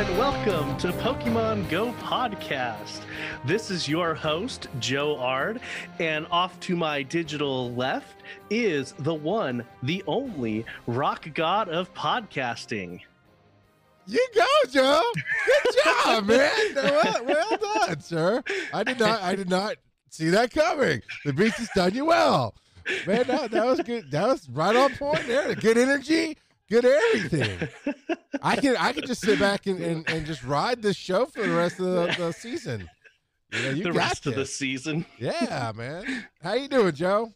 And welcome to Pokemon Go Podcast. This is your host, Joe Ard, and off to my digital left is the one, the only rock god of podcasting. You go, Joe. Good job, man. Well, well done, sir. I did not. I did not see that coming. The beast has done you well, man. That, that was good. That was right on point there. Good energy, good everything. I can. I can just sit back and, and, and just ride this show for the rest of the, the season. You know, you the rest of the season. Yeah, man. How you doing, Joe?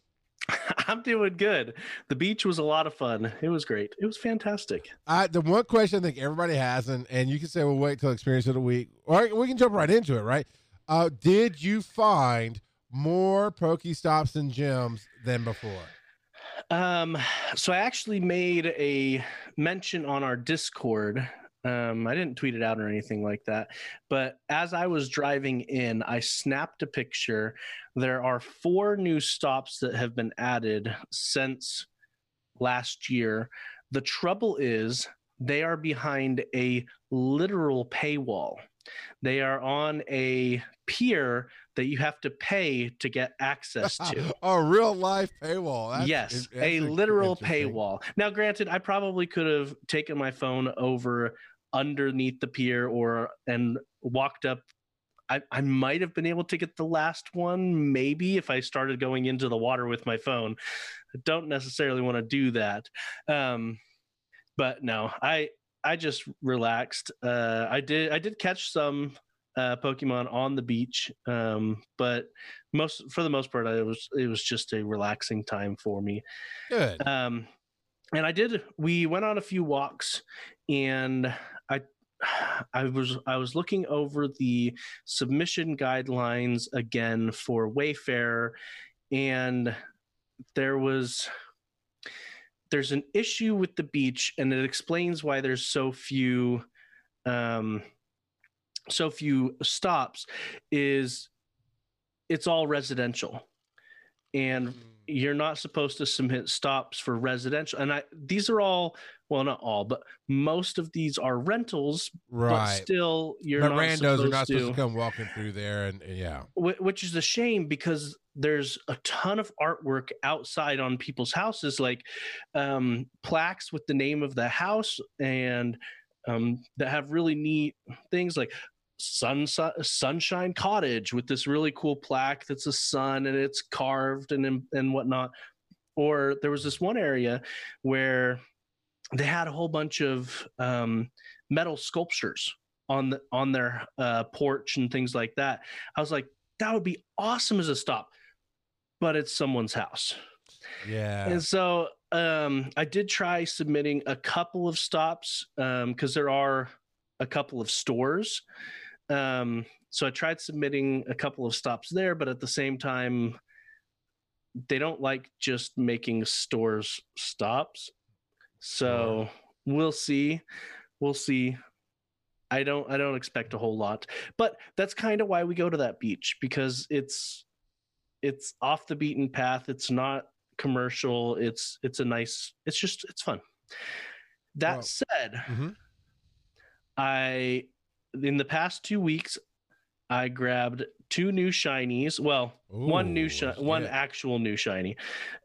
I'm doing good. The beach was a lot of fun. It was great. It was fantastic. I, the one question I think everybody has, and, and you can say, well, wait till experience of the week, or we can jump right into it, right? Uh, did you find more Pokestops and gyms than before? Um, so I actually made a mention on our Discord. Um, I didn't tweet it out or anything like that, but as I was driving in, I snapped a picture. There are four new stops that have been added since last year. The trouble is they are behind a literal paywall. They are on a pier that you have to pay to get access to. a real life paywall. That's- yes, that's a literal paywall. Now, granted, I probably could have taken my phone over underneath the pier or and walked up. I, I might have been able to get the last one, maybe if I started going into the water with my phone. I don't necessarily want to do that. Um, but no, I I just relaxed. Uh, I did I did catch some uh, Pokemon on the beach, um, but most for the most part, I was it was just a relaxing time for me. Good. Um, and I did. We went on a few walks, and I, I was I was looking over the submission guidelines again for Wayfarer, and there was there's an issue with the beach, and it explains why there's so few, um, so few stops. Is it's all residential, and you're not supposed to submit stops for residential and i these are all well not all but most of these are rentals but right. still you're But not randos supposed are not to, supposed to come walking through there, and and yeah. which is a shame because there's a ton of artwork outside on people's houses like um, plaques with the name of the house and um, that have really neat things like sun, sunshine cottage with this really cool plaque that's a sun and it's carved and and whatnot or there was this one area where they had a whole bunch of um, metal sculptures on the on their uh, porch and things like that i was like that would be awesome as a stop but it's someone's house Yeah. and so um, I did try submitting a couple of stops because there are a couple of stores. Um, so I tried submitting a couple of stops there, but at the same time, they don't like just making stores stops. So we'll see. We'll see. I don't I don't expect a whole lot. But that's kind of why we go to that beach because it's it's off the beaten path. It's not commercial. It's it's a nice. It's just it's fun. That Well- said, Mhm. I in the past two weeks, I grabbed two new shinies. Well, one new shi- one actual new shiny.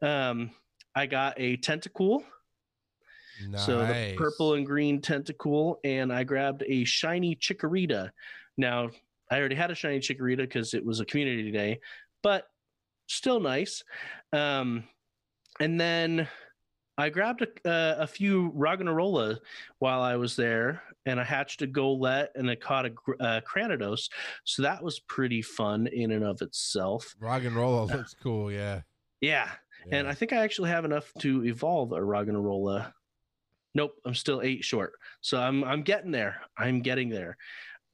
Um, I got a tentacool, so the purple and green tentacool, and I grabbed a shiny chikorita. Now I already had a shiny chikorita because it was a community day, but still nice. Um, and then I grabbed a, uh, a few Roggenrola while I was there, and I hatched a Golett and I caught a uh, Cranidos. So that was pretty fun in and of itself. Rock and roll looks cool. Yeah. Yeah. And I think I actually have enough to evolve a Roggenrola. Nope, I'm still eight short. So I'm I'm getting there. I'm getting there.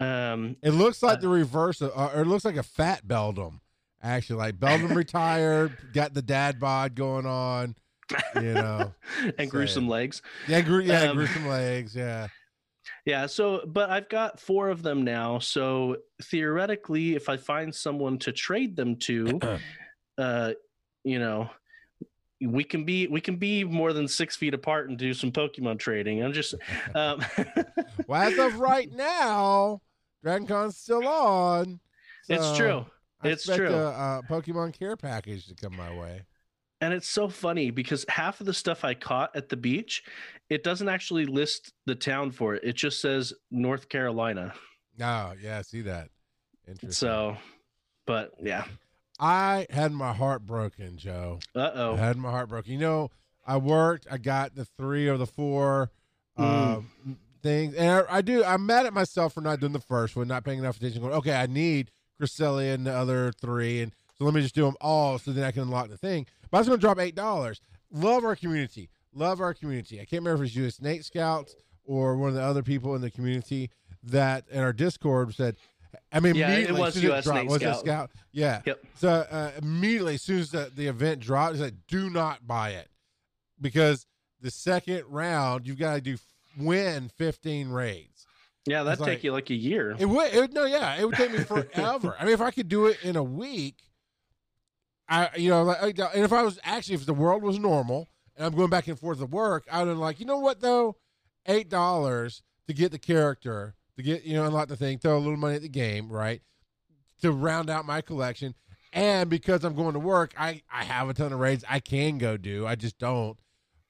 Um, It looks like Uh, the reverse, of, uh, or it looks like a fat Beldum. Actually, like Beldum retired, got the dad bod going on. You know, and gruesome Saying. legs. yeah, gru- yeah, Um, gruesome legs, yeah. Yeah, so but I've got four of them now. So theoretically, if I find someone to trade them to, uh, you know, we can be we can be more than six feet apart and do some Pokemon trading. I'm just um, well, as of right now, Dragon Con's still on. it's true. I It's true. A, a Pokemon care package to come my way. And it's so funny because half of the stuff I caught at the beach, it doesn't actually list the town for it. It just says North Carolina. Oh, yeah, I see that. Interesting. So, but yeah. I had my heart broken, Joe. Uh I oh. had my heart broken. You know, I worked. I got the three or the four Mm. um, things, and I, I do. I'm mad at myself for not doing the first one, not paying enough attention. Going, okay, I need Cresselia and the other three, and so let me just do them all, so then I can unlock the thing. But I was going to drop eight dollars. Love our community. Love our community. I can't remember if it was US Nate Scouts or one of the other people in the community that in our Discord said. I mean, Yeah, it was as soon as US dropped- Nate was it Scout. Scout? Yeah. Yep. So uh, immediately, as soon as the, the event dropped, he said, "Do not buy it," because the second round you've got to do win 15 raids. Yeah, that'd It's like- take you like a year. It would. It, would- no, yeah, it would take me forever. I mean, if I could do it in a week, I you know, like, and if I was actually if the world was normal and I'm going back and forth to work, I would have like, you know what though, eight dollars to get the character to get you know unlock the thing, throw a little money at the game, right, to round out my collection. And because I'm going to work, I I have a ton of raids I can go do. I just don't.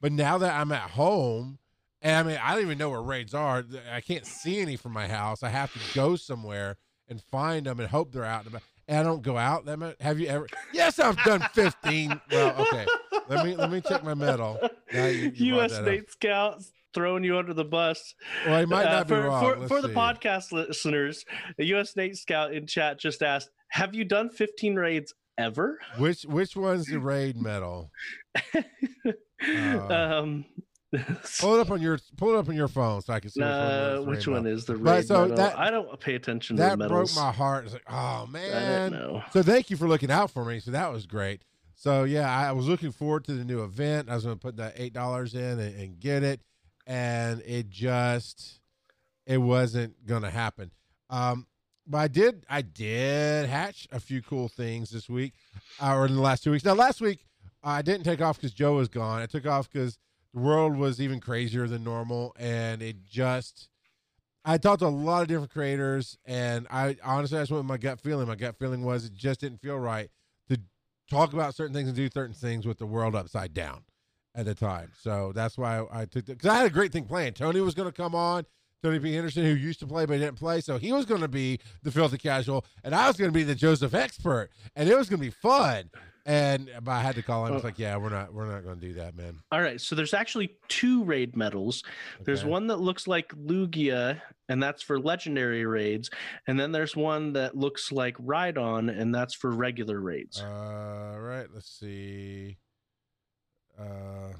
But now that I'm at home, and I mean, I don't even know where raids are. I can't see any from my house. I have to go somewhere and find them and hope they're out. and about. And I don't go out that much. Have you ever? Yes, I've done 15. Well, okay. Let me let me check my medal. You- you U.S. Nate Scouts throwing you under the bus. Well, he might Uh, not be for, wrong. For, for the podcast listeners, the U.S. Nate Scout in chat just asked, "Have you done 15 raids ever?" Which which one's the raid medal? Uh, um, Pull it up on your pull it up on your phone so I can see which one. which raid one is the raid so medal? that- I don't pay attention to That the broke my heart. It's like, oh man. So thank you for looking out for me. So that was great. So yeah, I was looking forward to the new event. I was going to put that eight dollars in and, and get it, and it just it wasn't going to happen. Um, but I did I did hatch a few cool things this week, uh, or in the last two weeks. Now last week I didn't take off because Joe was gone. I took off because the world was even crazier than normal, and it just. I talked to a lot of different creators, and I honestly, that's what my gut feeling. My gut feeling was it just didn't feel right to talk about certain things and do certain things with the world upside down at the time. So that's why I, I took because I had a great thing planned. Tony was going to come on. Tony B. Henderson, who used to play but didn't play, so he was going to be the filthy casual, and I was going to be the Joseph expert, and it was going to be fun. And but I had to call him. It's like, yeah, we're not, we're not going to do that, man. All right, so there's actually two raid medals. There's one that looks like Lugia, and that's for legendary raids, and then there's one that looks like Rhydon, and that's for regular raids. All right. Let's see. Uh,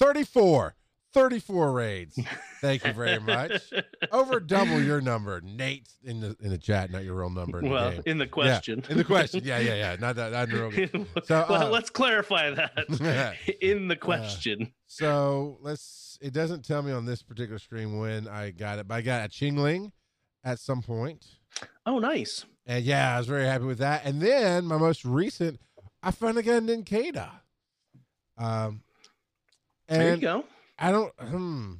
34. 34 raids. Thank you very much. Over double your number, Nate, in the in the chat, not your real number in the well, game. in the question. In the question, yeah, yeah, yeah. Not that, not the real. So, well, uh, let's clarify that. in the question. So let's. It doesn't tell me on this particular stream when I got it, but I got a Chingling at some point. oh, nice. And yeah, I was very happy with that. And then my most recent, I finally got a Nincada. Um, There you go. I don't. Hmm.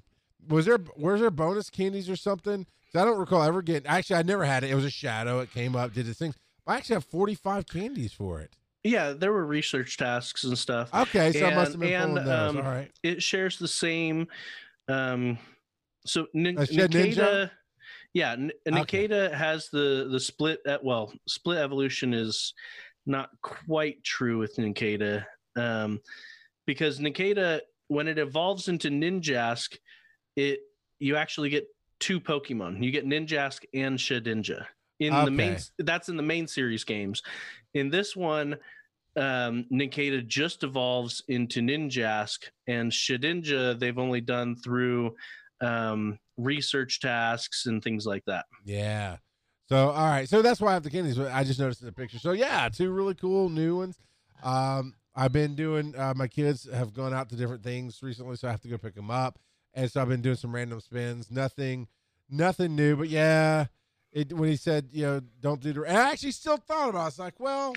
Was there was there bonus candies or something? I don't recall ever getting. Actually, I never had it. It was a shadow. It came up, did its thing. I actually have forty five candies for it. Yeah, there were research tasks and stuff. Okay, so I must have And- been pulling and, those. um, All right. it shares the same um so Uh, Shedinja? Yeah N- Okay. Has the the split at well split evolution is not quite true with Nincada um because Nincada when it evolves into Ninjask it you actually get two Pokemon you get Ninjask and Shedinja in the main that's in the main series games in this one um, Nincada just evolves into Ninjask, and Shedinja they've only done through um, research tasks and things like that. Yeah. So all right. So that's why I have the candies. I just noticed in the picture. So yeah, two really cool new ones. Um, I've been doing. Uh, my kids have gone out to different things recently, so I have to go pick them up. And so I've been doing some random spins. Nothing, nothing new. But yeah, it when he said, you know, don't do the. And I actually still thought about. it. I was like, well,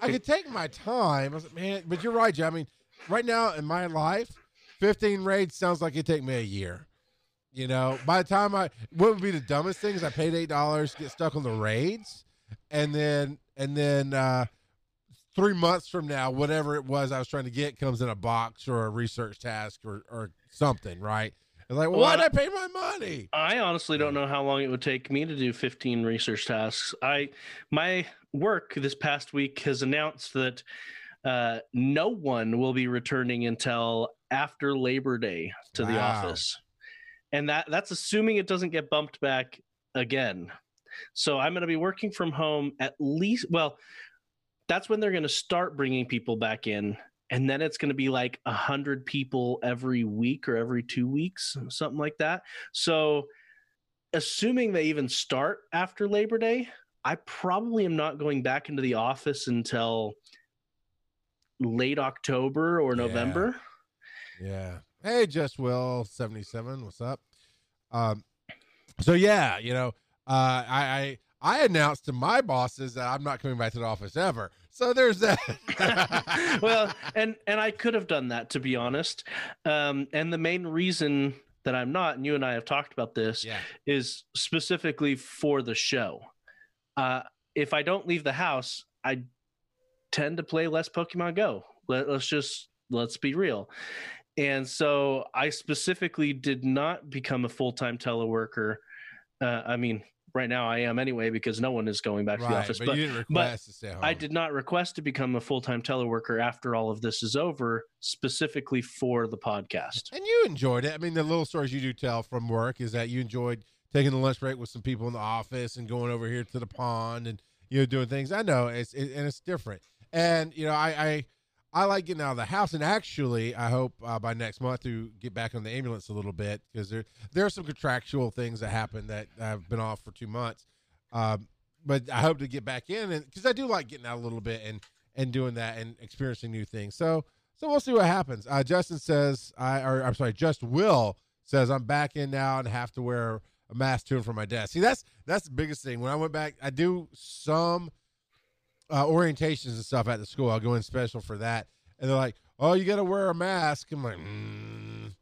I could take my time. I was like, man, but you're right, Joe. I mean, right now in my life, 15 raids sounds like it'd take me a year. You know, by the time I, what would be the dumbest thing is I paid eight dollars, get stuck on the raids, and then and then uh three months from now, whatever it was I was trying to get comes in a box or a research task or or something, right? It's like, well, Well, why'd I- I pay my money? I honestly don't know how long it would take me to do 15 research tasks. I my work this past week has announced that uh, no one will be returning until after Labor Day to the office, and that that's assuming it doesn't get bumped back again. So I'm going to be working from home at least. Well, that's when they're going to start bringing people back in and then it's going to be like a hundred people every week or every two weeks something like that so assuming they even start after labor day i probably am not going back into the office until late october or Yeah. november Yeah. Hey, Just Will seventy seven. What's up? Um. So yeah, you know, uh, I I I announced to my bosses that I'm not coming back to the office ever. So there's that. well and and i could have done that to be honest um and the main reason that i'm not and you and i have talked about this yeah. is specifically for the show. Uh, if I don't leave the house, I tend to play less Pokemon Go. Let, let's just let's be real. And so I specifically did not become a full time teleworker. Uh, I mean, right now I am anyway because no one is going back to the office. but, But you didn't request to stay home. I did not request to become a full time teleworker after all of this is over, specifically for the podcast. And you enjoyed it. I mean, the little stories you do tell from work is that you enjoyed taking the lunch break with some people in the office and going over here to the pond and you know doing things. I know it's it, and it's different. And you know, I I, I like getting out of the house. And actually, I hope uh, by next month to get back on the ambulance a little bit because there there are some contractual things that happen that I've been off for two months. Um, but I hope to get back in and because I do like getting out a little bit and and doing that and experiencing new things. So so we'll see what happens. Uh, Justin says, I or I'm sorry, Just Will says I'm back in now and have to wear a mask to and from my desk. See, that's that's the biggest thing. When I went back, I do some uh, orientations and stuff at the school. I'll go in special for that, and they're like, "Oh, you got to wear a mask." I'm like, mm.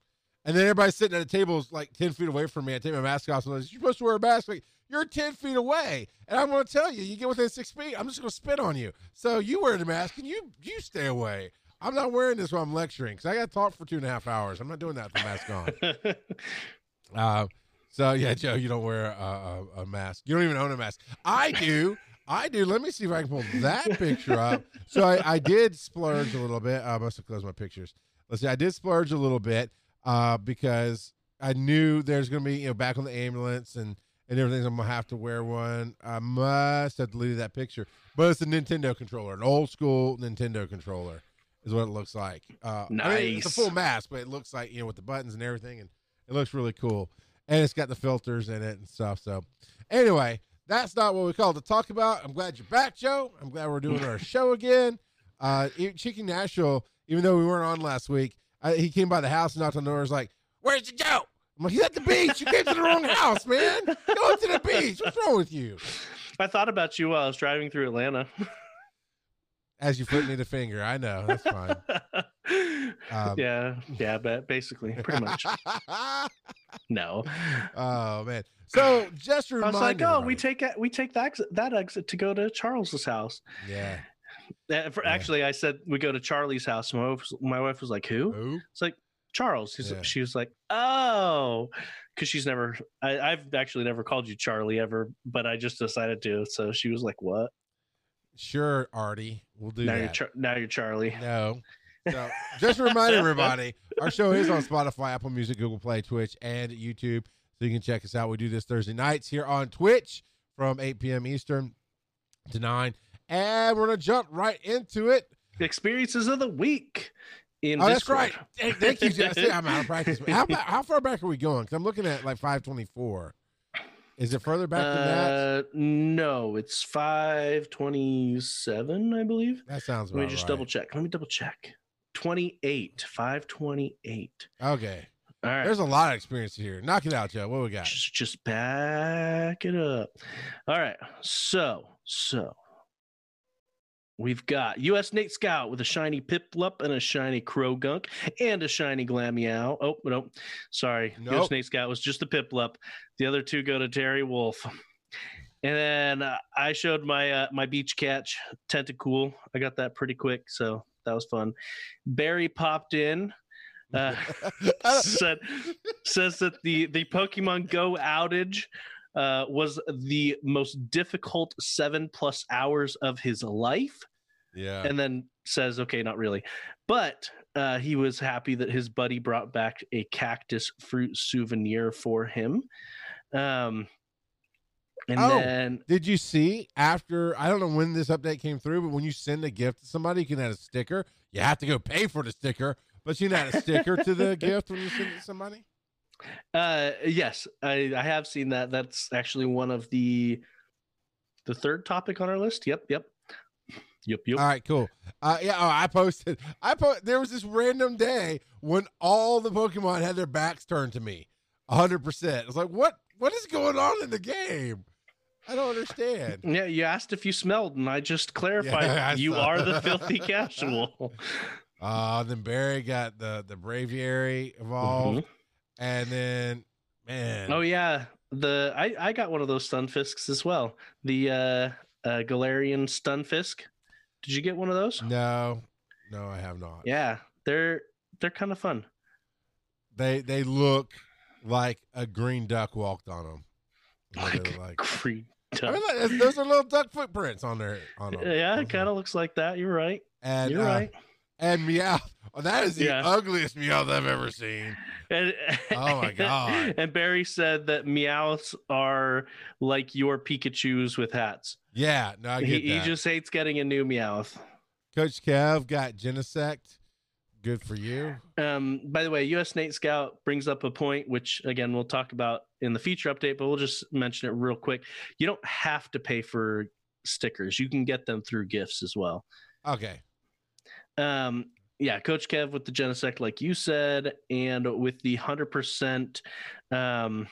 and then everybody's sitting at the tables like ten feet away from me. I take my mask off, and they're like, "You're supposed to wear a mask." Like, you're ten feet away, and I'm going to tell you, you get within six feet, I'm just going to spit on you. So you wear the mask, and you you stay away. I'm not wearing this while I'm lecturing because I got to talk for two and a half hours. I'm not doing that with the mask on. Uh, so yeah, Joe, you don't wear a, a, a mask. You don't even own a mask. I do. I do. Let me see if I can pull that picture up. So I, I did splurge a little bit. I must have closed my pictures. Let's see. I did splurge a little bit uh, because I knew there's going to be you know back on the ambulance and and everything. I'm gonna have to wear one. I must have deleted that picture, but it's a Nintendo controller, an old school Nintendo controller, is what it looks like. Uh, I mean, it's a full mask, but it looks like you know with the buttons and everything, and it looks really cool. And it's got the filters in it and stuff. So, anyway, that's not what we called to talk about. I'm glad you're back, Joe. I'm glad we're doing our show again. Uh, Cheeky Nashville, even though we weren't on last week, I, he came by the house and knocked on the door. and Was like, "Where's the Joe?" I'm like, "He's at the beach. You came to the wrong house, man. Go to the beach. What's wrong with you?" I thought about you while I was driving through Atlanta. As you flipped me the finger, I know that's fine. Um, yeah, yeah, but basically, pretty much. No, oh man. So just I was like, oh, we take we take that exit, that exit to go to Charles's house. yeah. Uh, for- Yeah. Actually, I said we go to Charlie's house. My wife, was- my wife was like, who? Who? It's like Charles. Yeah. She was like, oh, because she's never. I, I've actually never called you Charlie ever, but I just decided to. So she was like, what? Sure, Artie. We'll do now that. you're Char- now you're Charlie. No. So just remind everybody, our show is on Spotify, Apple Music, Google Play, Twitch, and YouTube. So you can check us out. We do this Thursday nights here on Twitch from 8 p.m. Eastern to 9. And we're going to jump right into it. Experiences of the week. In Oh, that's right. Hey, thank you, Jesse. I'm out of practice. How, how far back are we going? Because I'm looking at like 524. Is it further back than that? Uh, no, it's five twenty-seven, I believe. That sounds right. Let me just right. double check. Let me double check. Twenty-eight, five twenty-eight. Okay. All right. There's a lot of experience here. Knock it out, Joe. What we got? just, just back it up. All right. So, so we've got U.S. Nate Scout with a shiny Piplup and a shiny Croagunk and a shiny Glameow. Oh, no. Sorry. Nope. U.S. Nate Scout was just a Piplup. The other two go to Terry Wolf. And then uh, I showed my uh, my beach catch Tentacool. I got that pretty quick, so that was fun. Barry popped in. Uh, said says that the the Pokemon Go outage uh, was the most difficult seven plus hours of his life, yeah. and then says, "Okay, not really," but uh, he was happy that his buddy brought back a cactus fruit souvenir for him. Um, and Oh. then Did you see after I don't know when this update came through, but when you send a gift to somebody, you can add a sticker. You have to go pay for the sticker, but you add a sticker to the gift when you send it to somebody. Uh, yes, I, I have seen that. That's actually one of the the third topic on our list. Yep, yep, yep, yep. All right, cool. Uh, yeah, oh, I posted. I po- There was this random day when all the Pokemon had their backs turned to me, hundred percent. I was like, what? What is going on in the game? I don't understand. yeah, you asked if you smelled, and I just clarified Yeah, I you are the filthy casual. Uh, then Barry got the the Braviary evolved, and then man, Mm-hmm. Oh yeah, the I I got one of those Stunfisks as well. The uh, uh Galarian Stunfisk. Did you get one of those? no, no, I have not. Yeah, they're they're kind of fun. They they look like a green duck walked on them. Like, like green I duck. mean, like, those are little duck footprints on there. On them. Yeah, it kind of looks like that. You're right. And You're uh, right. And meow. Oh, that is the Yeah. ugliest meow I've ever seen. And, Oh my God. And Barry said that meows are like your Pikachu's with hats. Yeah, no, I He, get he that. just hates getting a new Meowth. Coach Kev got Genesect. Good for you. Um, by the way, US Nate Scout brings up a point, which again we'll talk about in the feature update, but we'll just mention it real quick. You don't have to pay for stickers; you can get them through gifts as well. Okay. Um, yeah, Coach Kev with the Genesect, like you said, and with the hundred percent um,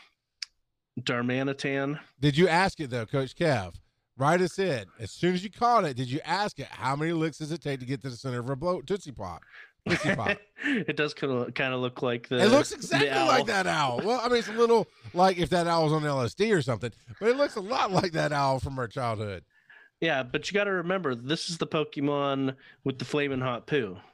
Darmanitan. Did you ask it though, Coach Kev? Write us in. As soon as you caught it, did you ask it how many licks does it take to get to the center of a blow Tootsie Pop? Tootsie Pop. it does kind of kind of look like the. it looks exactly like that owl. Well, I mean, it's a little like if that owl was on LSD or something, but it looks a lot like that owl from our childhood. Yeah, but you got to remember, this is the Pokemon with the flaming hot poo.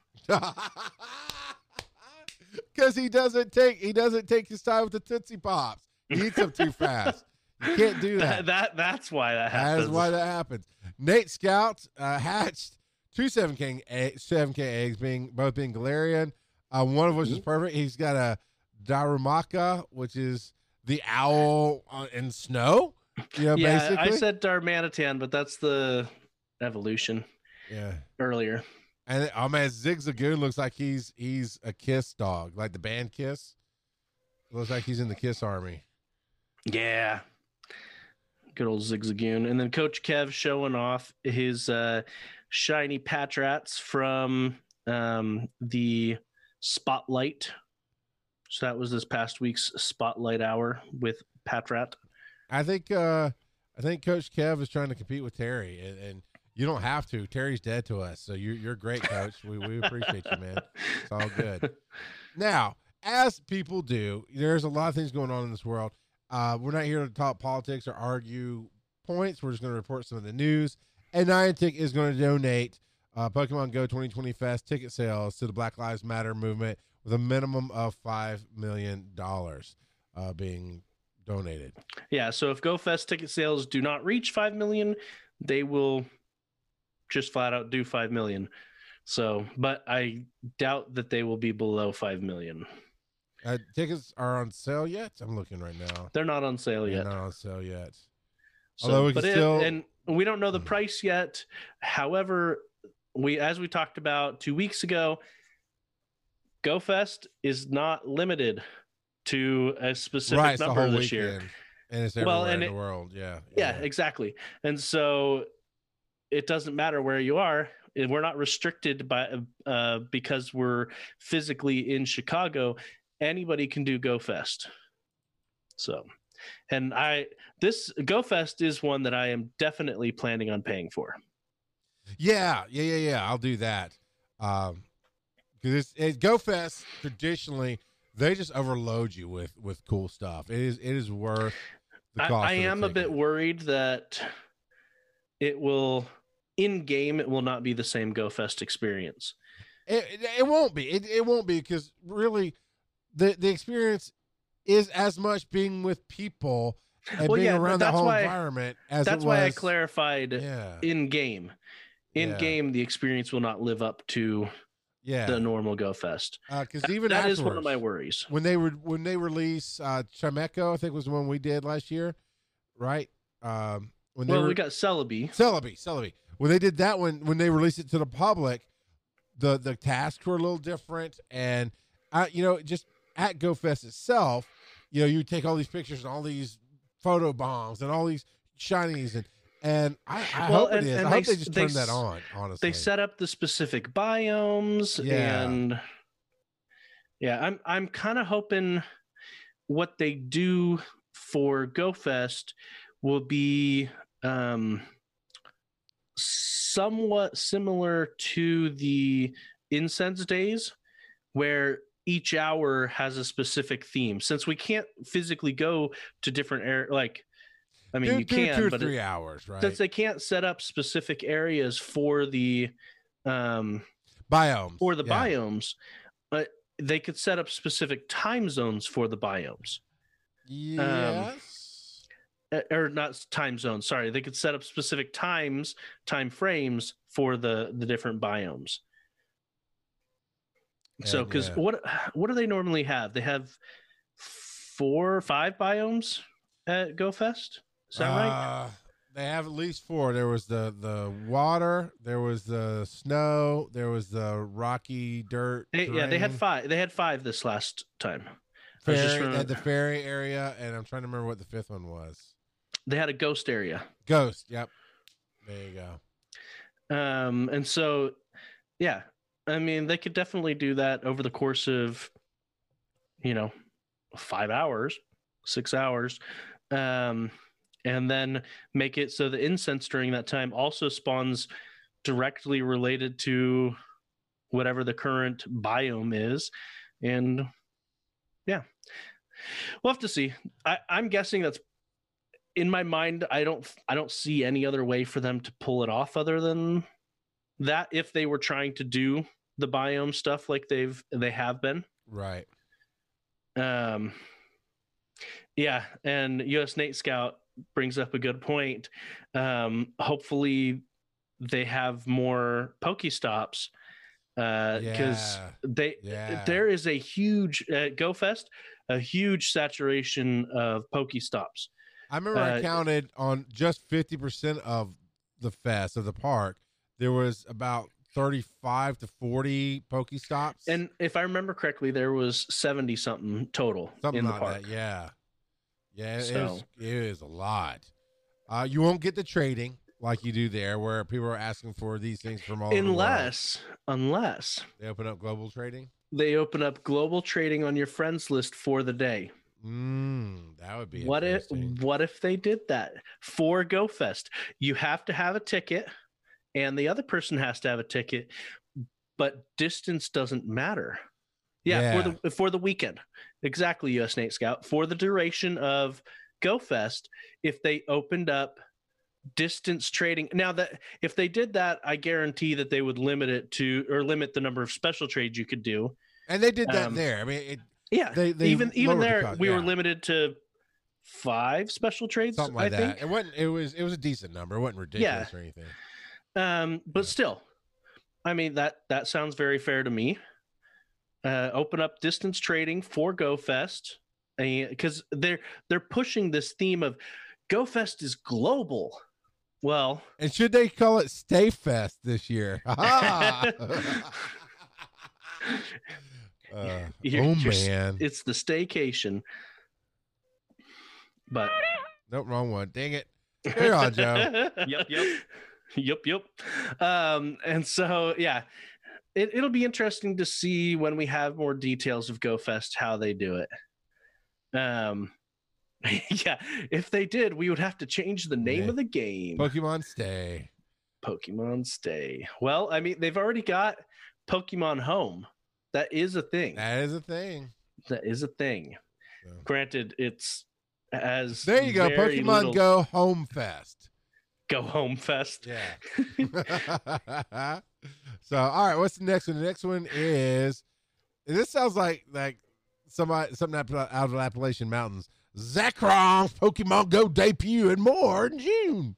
Because he doesn't take he doesn't take his time with the Tootsie Pops. He eats them too fast. You can't do that. That, that that's why that happens. That's why that happens. Nate Scout uh, hatched two seven K egg, seven K eggs, being both being Galarian. Uh, one of which is perfect. He's got a Darumaka, which is the owl uh, in snow. Know, yeah, basically. I said Darmanitan, but that's the evolution yeah. earlier. And oh man, Zigzagoon looks like he's he's a Kiss dog, like the band Kiss. Looks like he's in the Kiss army. Yeah. Good old Zigzagoon. And then Coach Kev showing off his uh, shiny Patrats from um, the Spotlight. So that was this past week's Spotlight Hour with Patrat. I think uh I think Coach Kev is trying to compete with Terry, and, and you don't have to. Terry's dead to us, so you're you're great, Coach. we we appreciate you, man. It's all good. Now, as people do, there's a lot of things going on in this world. Uh, we're not here to talk politics or argue points. We're just going to report some of the news. And Niantic is going to donate uh, Pokemon Go 2020 Fest ticket sales to the Black Lives Matter movement with a minimum of five million dollars uh, being donated. Yeah, so if GoFest ticket sales do not reach 5 million, they will just flat out do 5 million. So, but I doubt that they will be below 5 million. Uh, tickets are on sale yet? I'm looking right now. They're not on sale They're yet. not on sale yet. So, Although we but it- still- and we don't know the Hmm. price yet. However, we as we talked about 2 weeks ago, GoFest is not limited to a specific right, number this year. and it's everywhere Well, and in it- the world. Yeah, Yeah, exactly. And so it doesn't matter where you are. We're not restricted by uh, because we're physically in Chicago. anybody can do Go Fest. So, and I this Go Fest is one that I am definitely planning on paying for. Yeah, yeah, yeah, yeah. I'll do that. Um, because it's it, GoFest traditionally they just overload you with with cool stuff. It is it is worth the I, cost. I the am a bit worried that it will in game it will not be the same Go Fest experience. It, it, won't be. It, it won't be because really, the the experience is as much being with people and Well, being yeah, around that whole why- environment as That's why I clarified Yeah, in game. In Yeah. game, the experience will not live up to yeah. the normal Go Fest. Because even That is one of my worries. when they were when they release uh Chameco, I think was the one we did last year, right? Um, when they Well, were, we got Celebi. Celebi, Celebi. When they did that one, when they released it to the public, the the tasks were a little different, and I, you know, just at GoFest itself, you know, you take all these pictures and all these photo bombs and all these shinies, and and I, I Well, hope and- is. and I they hope they just they turn that on. Honestly, They set up the specific biomes Yeah. and yeah, I'm I'm kind of hoping what they do for Go Fest will be um somewhat similar to the incense days where each hour has a specific theme since we can't physically go to different air like i mean do, you do can two or but three it, hours, right? since they can't set up specific areas for the um biomes for the yeah. biomes but they could set up specific time zones for the biomes Yes. Uh, or not time zones sorry they could set up specific times time frames for the the different biomes so because yeah. what what do they normally have they have four or five biomes at GoFest is that right Uh, They have at least four. There was the the water, there was the snow, there was the rocky dirt. They, yeah they had five they had five this last time Fairy, they had the fairy area, and I'm trying to remember what the fifth one was. they had a ghost area Ghost. Yep. There you go. um and so yeah i mean they could definitely do that over the course of you know five hours six hours um and then make it so the incense during that time also spawns directly related to whatever the current biome is. And yeah. We'll have to see. I, i'm guessing that's in my mind i don't i don't see any other way for them to pull it off other than that if they were trying to do the biome stuff like they've they have been. Right. um yeah and us nate scout brings up a good point um hopefully they have more pokestops uh because Yeah. they Yeah. there is a huge at GoFest, a huge saturation of Pokestops. I remember I uh, counted on just 50% of the fest of the park. There was about 35 to 40 Pokestops. And if I remember correctly, there was 70 something total something in the like park. that. Yeah. Yeah, it, is, So- it is a lot. Uh, you won't get the trading like you do there, where people are asking for these things from all over the world. Unless unless they open up global trading. they open up global trading on your friends list for the day. Mm, that would be What if what if they did that for GoFest? You have to have a ticket and the other person has to have a ticket, but distance doesn't matter. Yeah, for the for the weekend. Exactly, US Nate Scout. For the duration of GoFest, if they opened up distance trading. Now that if they did that, I guarantee that they would limit it to or limit the number of special trades you could do. And they did that um, there. I mean, it, Yeah. they, they even even the there cost, we were limited to five special trades something like I that. think. It wasn't. It was. It was a decent number. It wasn't ridiculous or anything. Um, but Yeah. still, I mean that that sounds very fair to me. Uh, open up distance trading for GoFest, because they're they're pushing this theme of GoFest is global. Well, And should they call it Stay Fest this year? Ah. uh, You're- oh you're man! it's the staycation. But Nope, wrong one. Dang it! Here on, Joe. yep, yep, yep, yep. Um, and so yeah, it, it'll be interesting to see when we have more details of GoFest how they do it. Um, yeah, if they did, we would have to change the name Yeah. of the game. Pokemon Stay. Pokemon Stay. Well, I mean, they've already got Pokemon Home. That is a thing. That is a thing. That is a thing. Yeah. Granted, it's as There you go. Pokemon little- Go Home Fest. Go Home Fest. Yeah. so, all right. What's the next one? The next one is. This sounds like like somebody something out of the Appalachian Mountains. Zekrom Pokemon Go debut and more in June.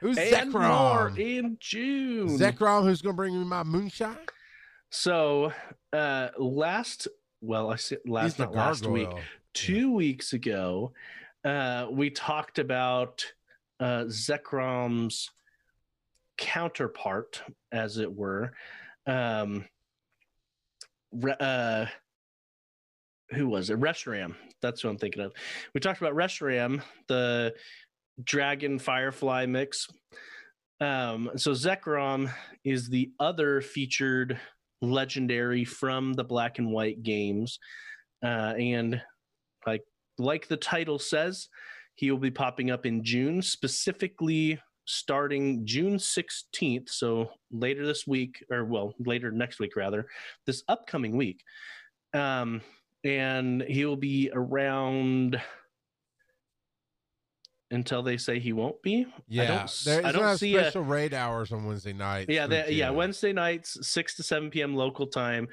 Who's and more in June. Zekrom, who's gonna bring me my moonshine? So uh last well I said last not last week, two weeks ago, uh we talked about uh Zekrom's counterpart, as it were. Um uh who was it? Reshiram. That's what I'm thinking of. We talked about Reshiram, the dragon firefly mix. Um, so Zekrom is the other featured legendary from the black and white games uh, and like like the title says he will be popping up in june specifically starting june 16th so later this week or well later next week rather this upcoming week um, and he will be around until they say he won't be Yeah, I don't, there's I don't see a, special raid hours on Wednesday nights. yeah, through yeah. Wednesday nights, six to seven p.m. local time,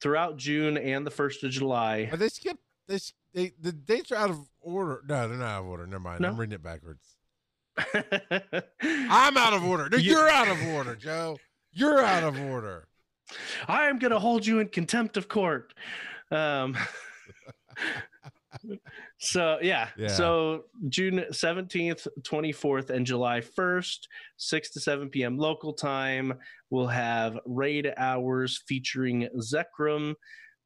throughout June and the first of July. But they skip. They, they the dates are out of order. No, they're not out of order. Never mind. No? I'm reading it backwards. I'm out of order. No, You- You're out of order, Joe. You're out of order. I am going to hold you in contempt of court. Um, so yeah. Yeah. so June seventeenth, twenty fourth, and July first, six to seven p.m. local time. We'll have raid hours featuring Zekrom.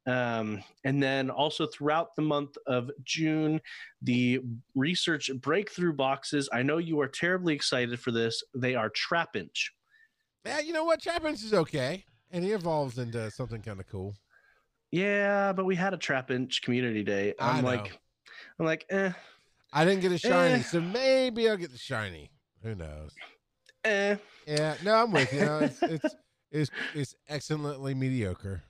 Um, and then also throughout the month of June, the research breakthrough boxes. I know you are terribly excited for this. They are Trapinch. Yeah, you know what? Trapinch is okay, and he evolves into something kind of cool. Yeah, but we had a Trapinch community day. I'm like, I'm like, eh, I didn't get a shiny, Eh. so maybe I'll get the shiny. Who knows? eh. Yeah, no, I'm with you. No, it's, it's it's it's excellently mediocre.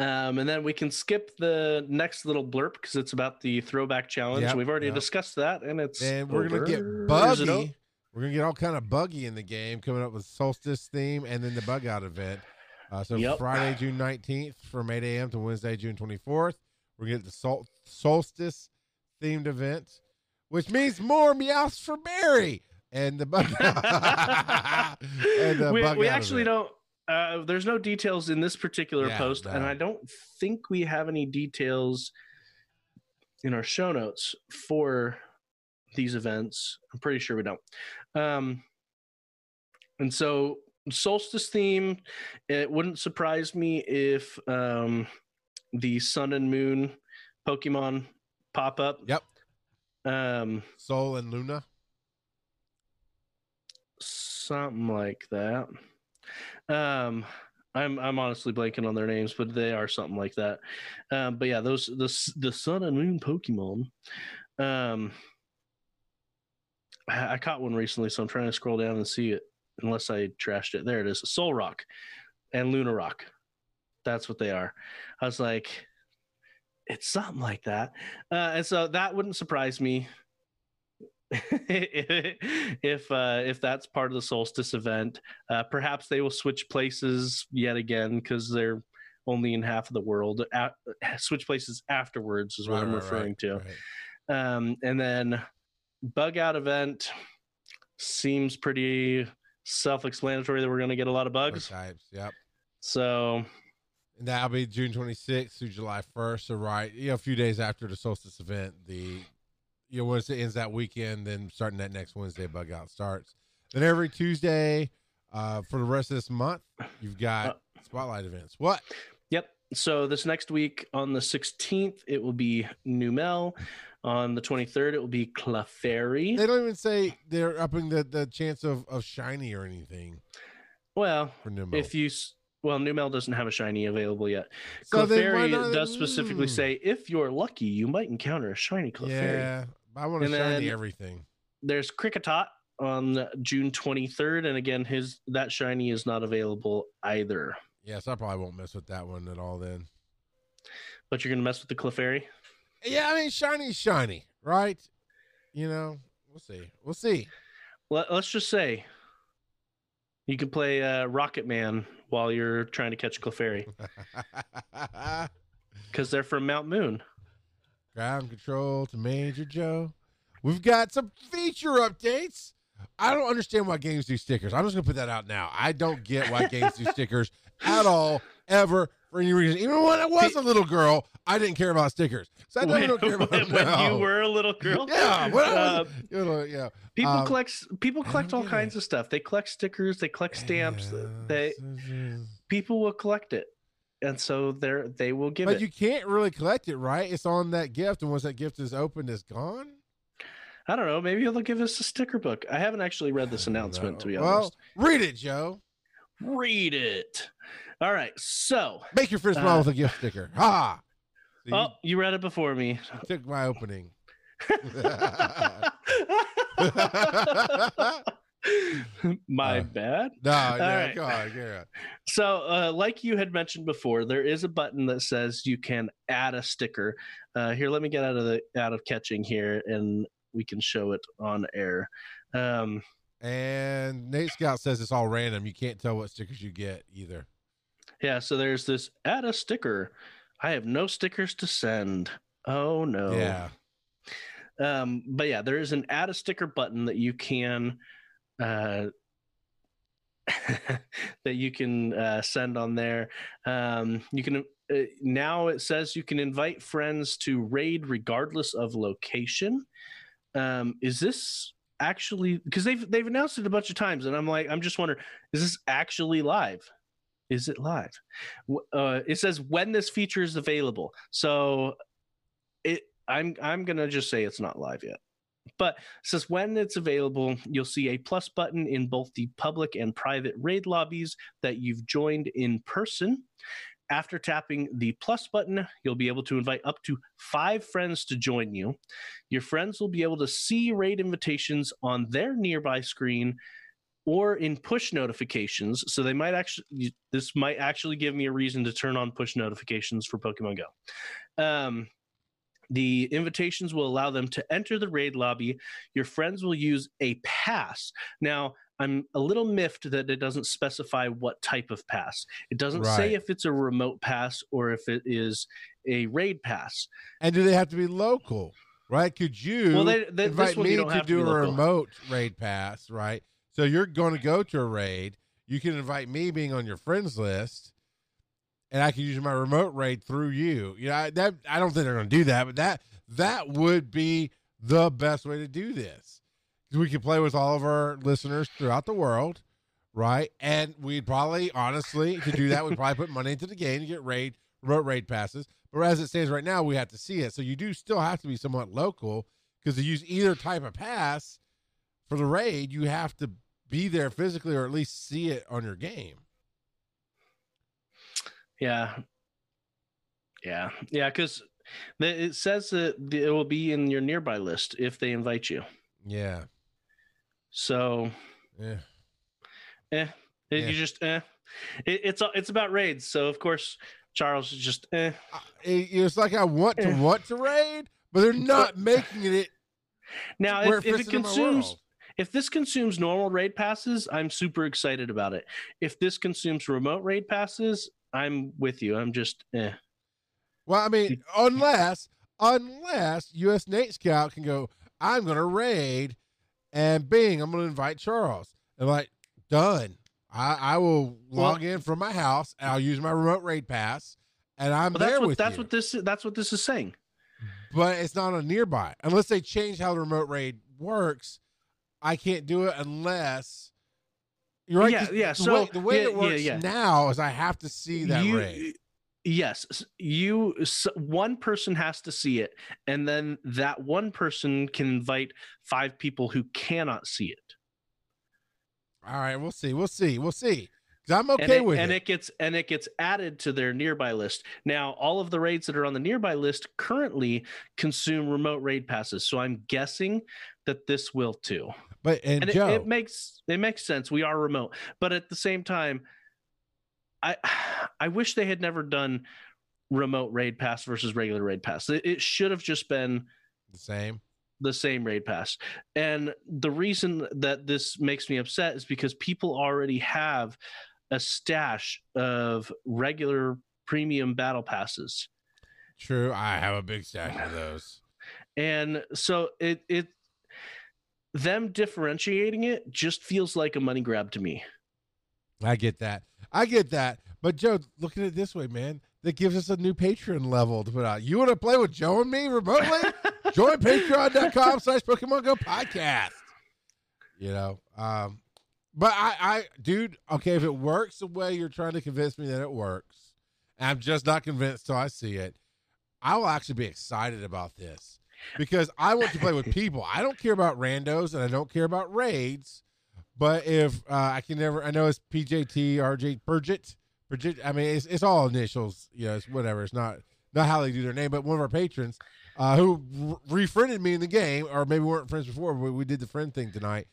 Um, and then we can skip the next little blurb because it's about the throwback challenge. Yep, We've already yep. discussed that, and it's And we're gonna get over. It o- buggy. We're gonna get all kind of buggy in the game, coming up with solstice theme and then the bug out event. Uh, so Yep. Friday, June nineteenth, from eight a.m. to Wednesday, June twenty fourth, we're gonna get the sol- solstice themed event, which means more meows for Barry and the bug. and the we bug we actually event. don't. Uh, there's no details in this particular Yeah, post, and. I don't think we have any details in our show notes for these events. I'm pretty sure we don't. Um, and so, solstice theme. It wouldn't surprise me if um, the sun and moon Pokemon pop up. Yep. Um, Sol and Luna. something like that. Um, I'm I'm honestly blanking on their names, but they are something like that. Um, but yeah, those the the sun and moon Pokemon. Um, I, caught one recently, so I'm trying to scroll down and see it. Unless I trashed it, there it is. Solrock and Luna Rock. That's what they are. I was like, it's something like that, uh, and so that wouldn't surprise me if uh, if that's part of the solstice event. Uh, perhaps they will switch places yet again because they're only in half of the world. A- switch places afterwards is what Right, I'm referring right, to. right. Um, and then bug out event seems pretty self-explanatory that we're going to get a lot of Bug bugs. types. Yep. So And that'll be June 26th through July 1st. So, right, you know, a few days after the solstice event, the you know, once it ends that weekend, then starting that next Wednesday, bug out starts. Then every Tuesday uh, for the rest of this month, you've got spotlight events. What? Yep. So this next week on the 16th, it will be Numel. On the 23rd, it will be Clefairy. They don't even say they're upping the, the chance of, of shiny or anything Well, if you Well, Numel doesn't have a shiny available yet. So Clefairy does specifically Mm. say if you're lucky, you might encounter a shiny Clefairy. Yeah, I want to shiny everything. There's Kricketot on June 23rd, and again, his that shiny is not available either. Yes, I probably won't mess with that one at all then. But you're gonna mess with the Clefairy. Yeah, I mean, shiny's shiny, right? You know, we'll see. We'll see. Let, let's just say you can play uh, Rocket Man while you're trying to catch Clefairy because they're from Mount Moon. Ground control to Major Joe. We've got some feature updates. I don't understand why games do stickers. I'm just gonna put that out now. I don't get why games do stickers at all, ever, for any reason. Even when I was a little girl, I didn't care about stickers. So I when, don't care about when- when you were a little girl. Yeah, when Uh, was, you know, yeah. people Um, collect people collect all kinds it. of stuff. They collect stickers. They collect stamps. Yeah, They people will collect it, and so they're they will give But it. you can't really collect it, right? It's on that gift, and once that gift is opened, it's gone. I don't know. Maybe they'll give us a sticker book. I haven't actually read this announcement to be well, honest. read it, Joe. Read it. All right. So, Make your first smile Uh, with a gift sticker. Ha! See, oh, you read it before me. took my opening. My Uh, bad. No, yeah, right. go on, go. So, uh, like you had mentioned before, there is a button that says you can add a sticker. Uh, here, let me get out of the out of catching here, and we can show it on air. Um, And Nate Scout says it's all random. You can't tell what stickers you get either. yeah, so there's this add a sticker. I have no stickers to send. Oh no. Yeah. Um, but yeah, there is an add a sticker button that you can uh, that you can uh, send on there. Um, you can uh, now it says you can invite friends to raid regardless of location. Um, is this actually because they've they've announced it a bunch of times, and I'm like I'm just wondering, is this actually live? Is it live? Uh, it says when this feature is available. So it I'm I'm gonna just say it's not live yet. But says when it's available, you'll see a plus button in both the public and private raid lobbies that you've joined in person. After tapping the plus button, you'll be able to invite up to five friends to join you. Your friends will be able to see raid invitations on their nearby screen or in push notifications. So they might actually, this might actually give me a reason to turn on push notifications for Pokemon Go. Um, the invitations will allow them to enter the raid lobby. Your friends will use a pass. Now, I'm a little miffed that it doesn't specify what type of pass. It doesn't Right. say if it's a remote pass or if it is a raid pass. And do they have to be local? Right? Could you Well, they, they, invite me to do to a local. remote raid pass, right? So you're going to go to a raid. You can invite me being on your friends list, and I can use my remote raid through you. You know, I, that I don't think they're going to do that, but that that would be the best way to do this. We could play with all of our listeners throughout the world, right? And we'd probably, honestly, to do that, we'd probably put money into the game to get raid remote raid passes. But as it stands right now, we have to see it. So you do still have to be somewhat local because to use either type of pass for the raid, you have to be there physically or at least see it on your game. Yeah. Yeah. Yeah. Because it says that it will be in your nearby list if they invite you. Yeah. So, Yeah. eh, it- Yeah. you just, eh. It, it's, it's about raids. So, of course, Charles is just, eh. It's like I want to Eh. want to raid, but they're not making it Now, if, if it consumes, if this consumes normal raid passes, I'm super excited about it. If this consumes remote raid passes, I'm with you. I'm just, eh. Well, I mean, unless unless US Nate Scout can go, I'm gonna raid, and Bing, I'm gonna invite Charles, and like done. I, I will log in from my house, and I'll use my remote raid pass, and I'm there that's what with that's you. what this that's what this is saying. but it's not a nearby unless they change how the remote raid works. I can't do it unless. You're right. Yeah, yeah, The so- way, the way yeah, it works yeah, yeah. now is I have to see that You- raid. Yes, you s- one person has to see it, and then that one person can invite five people who cannot see it. All right, we'll see. We'll see. We'll see. I'm okay and it, with and it. it gets and it gets added to their nearby list. Now, all of the raids that are on the nearby list currently consume remote raid passes. So I'm guessing that this will too. But and, And it, it makes it makes sense. We are remote, but at the same time, I I wish they had never done remote raid pass versus regular raid pass. It, it should have just been the same. the same raid pass. And the reason that this makes me upset is because people already have a stash of regular premium battle passes. True. I have a big stash of those. And so it it them differentiating it just feels like a money grab to me. I get that. I get that. But Joe, look at it this way, man. That gives us a new Patreon level to put out. You want to play with Joe and me remotely? Join patreon.com slash Pokemon Go podcast. You know, um, but I, I, dude, okay, if it works the way you're trying to convince me that it works, I'm just not convinced till I see it, I will actually be excited about this because I want to play with people. I don't care about randos and I don't care about raids. But if uh, I can never, I know it's PJT, RJ, Purgit, Purgit. I mean, it's, it's all initials. You know, it's whatever. It's not not how they do their name. But one of our patrons uh, who re- refriended me in the game, or maybe we weren't friends before, but we did the friend thing tonight.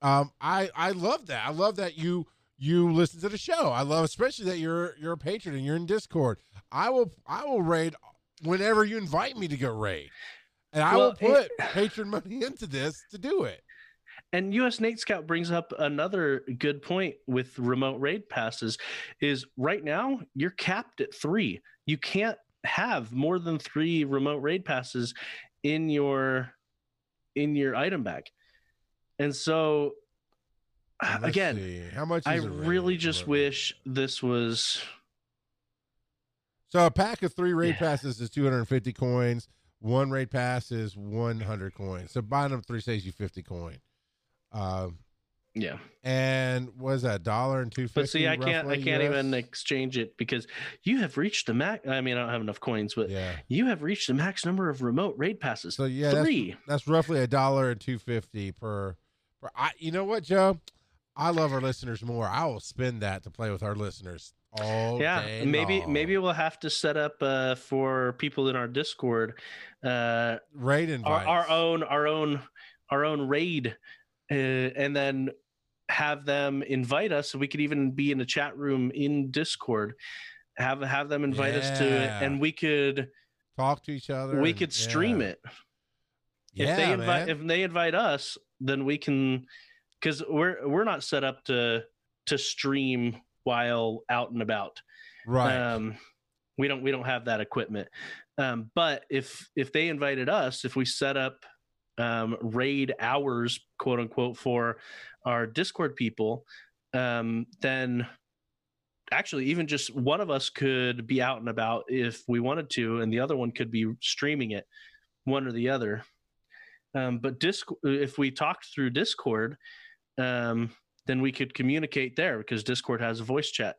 Um, I I love that. I love that you you listen to the show. I love especially that you're you're a patron and you're in Discord. I will I will raid whenever you invite me to go raid, and I Well, will it- put patron money into this to do it. And US Nate Scout brings up another good point with remote raid passes is right now you're capped at 3. You can't have more than 3 remote raid passes in your in your item bag. And so Let's again, see. how much? I really just wish this was So a pack of three raid Yeah. passes is 250 coins. One raid pass is 100 coins. So buying them three saves you 50 coin. Um, yeah. and was that dollar and two fifty? But see, I can't I can't US? even exchange it because you have reached the max I mean I don't have enough coins, but Yeah. you have reached the max number of remote raid passes. So yeah, that's, 3. that's roughly a dollar and two fifty per. per I, you know what, Joe? I love our listeners more. I will spend that to play with our listeners all yeah day maybe long. maybe we'll have to set up uh for people in our discord uh raid our, invites. our own our own our own raid uh, and then have them invite us so we could even be in a chat room in discord have have them invite us to it and we could talk to each other. we could stream yeah. it Yeah, if they invite man. if they invite us then we can because we're we're not set up to to stream while out and about. Right. um we don't we don't have that equipment. Um but if if they invited us if we set up um raid hours quote unquote for our discord people um then actually even just one of us could be out and about if we wanted to and the other one could be streaming it one or the other. Um but disc if we talked through discord um then we could communicate there because discord has a voice chat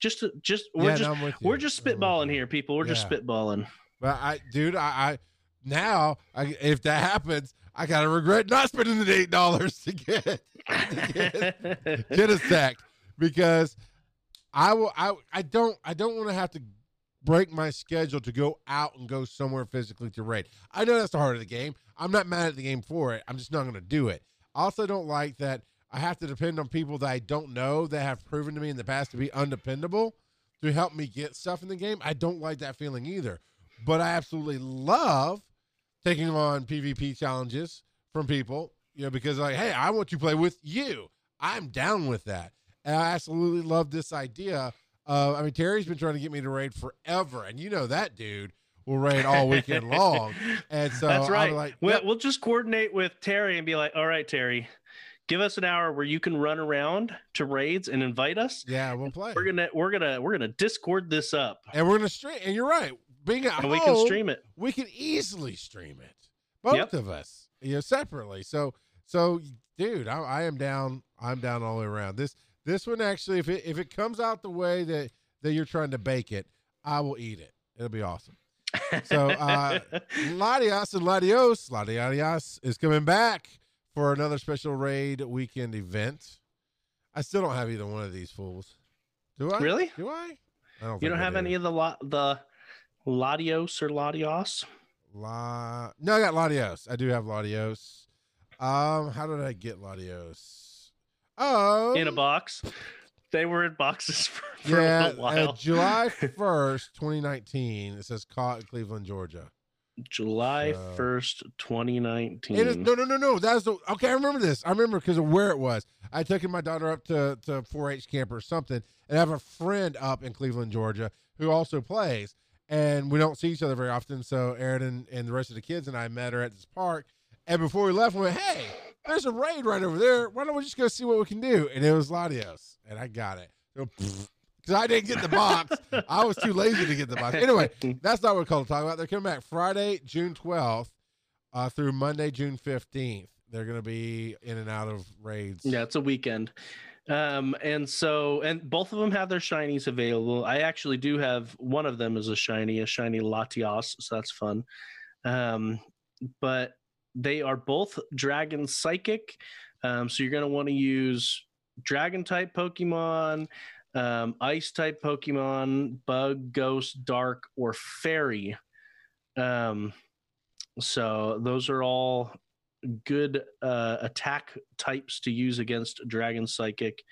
just to, just we're Yeah, just no, I'm with you. we're just spitballing here people we're just spitballing But I, dude, I, I now I, if that happens, I gotta regret not spending the eight dollars to get to get a sack because I will. I I don't. I don't want to have to break my schedule to go out and go somewhere physically to raid. I know that's the heart of the game. I'm not mad at the game for it. I'm just not going to do it. Also don't like that I have to depend on people that I don't know that have proven to me in the past to be undependable to help me get stuff in the game. I don't like that feeling either. But I absolutely love taking on PvP challenges from people, you know, because like, hey, I want to play with you. I'm down with that. And I absolutely love this idea. Uh, I mean, Terry's been trying to get me to raid forever, and you know that dude will raid all weekend long. And so that's right like, we'll, yep, we'll just coordinate with terry and be like all right terry give us an hour where you can run around to raids and invite us yeah, we'll play. we're gonna we're gonna we're gonna discord this up and we're gonna stream. And you're right. Being at and home, we can stream it we can easily stream it both Yep. of us you know separately so so dude I, I am down i'm down all the way around this this one actually if it if it comes out the way that that you're trying to bake it i will eat it it'll be awesome So, uh, Latias and Latios Latios is coming back for another special raid weekend event I still don't have either one of these fools. Do I? Really? Do I? I don't You don't I have do. any of the la- the Latios or Latios? La... No, I got Latios. I do have Latios. Um, how did I get Latios? Oh, in a box. They were in boxes for, for yeah, a while. uh, July first, twenty nineteen. It says caught in Cleveland, Georgia. July first, twenty nineteen. No, no, no, no. That's the okay. I remember this. I remember because of where it was. I took my daughter up to to 4-H camp or something, and I have a friend up in Cleveland, Georgia, who also plays, and we don't see each other very often. So Aaron and, and the rest of the kids and I met her at this park, and before we left, we went, "Hey, there's a raid right over there. Why don't we just go see what we can do?" And it was Latios, and I got it. Because I didn't get the box. I was too lazy to get the box. Anyway, that's not what we're called to talk about. They're coming back Friday, June 12th, uh, through Monday, June 15th. They're going to be in and out of raids. Yeah, it's a weekend. Um, and so, and both of them have their shinies available. I actually do have one of them as a shiny, a shiny Latios, so that's fun. Um, but they are both Dragon Psychic. Um, so you're going to want to use Dragon type Pokemon, um, Ice type Pokemon, Bug, Ghost, Dark, or Fairy. Um, so those are all good uh, attack types to use against Dragon Psychic.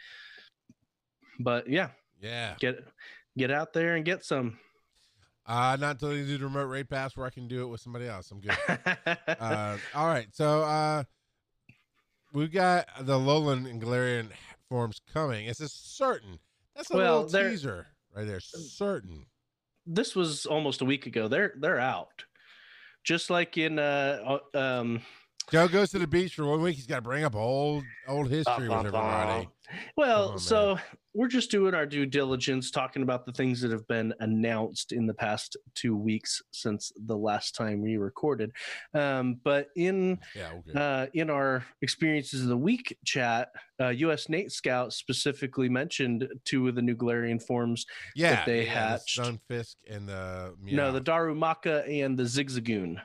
But yeah, Yeah. get get out there and get some. Uh, not until you do the remote raid pass where I can do it with somebody else. I'm good. uh, all right. So uh, we've got the Alolan and Galarian forms coming. It's a certain. That's a Well, little teaser right there. Certain. this was almost a week ago. They're they're out. Just like in uh uh, um Joe goes to the beach for one week. He's got to bring up old old history with everybody. Well, on, so we're just doing our due diligence, talking about the things that have been announced in the past two weeks since the last time we recorded. Um, but in Yeah. Okay. uh, in our experiences of the week chat, uh, U.S. Nate Scout specifically mentioned two of the new Galarian forms. yeah. they yeah, hatched. The Stunfisk and the No, the Darumaka and the Zigzagoon.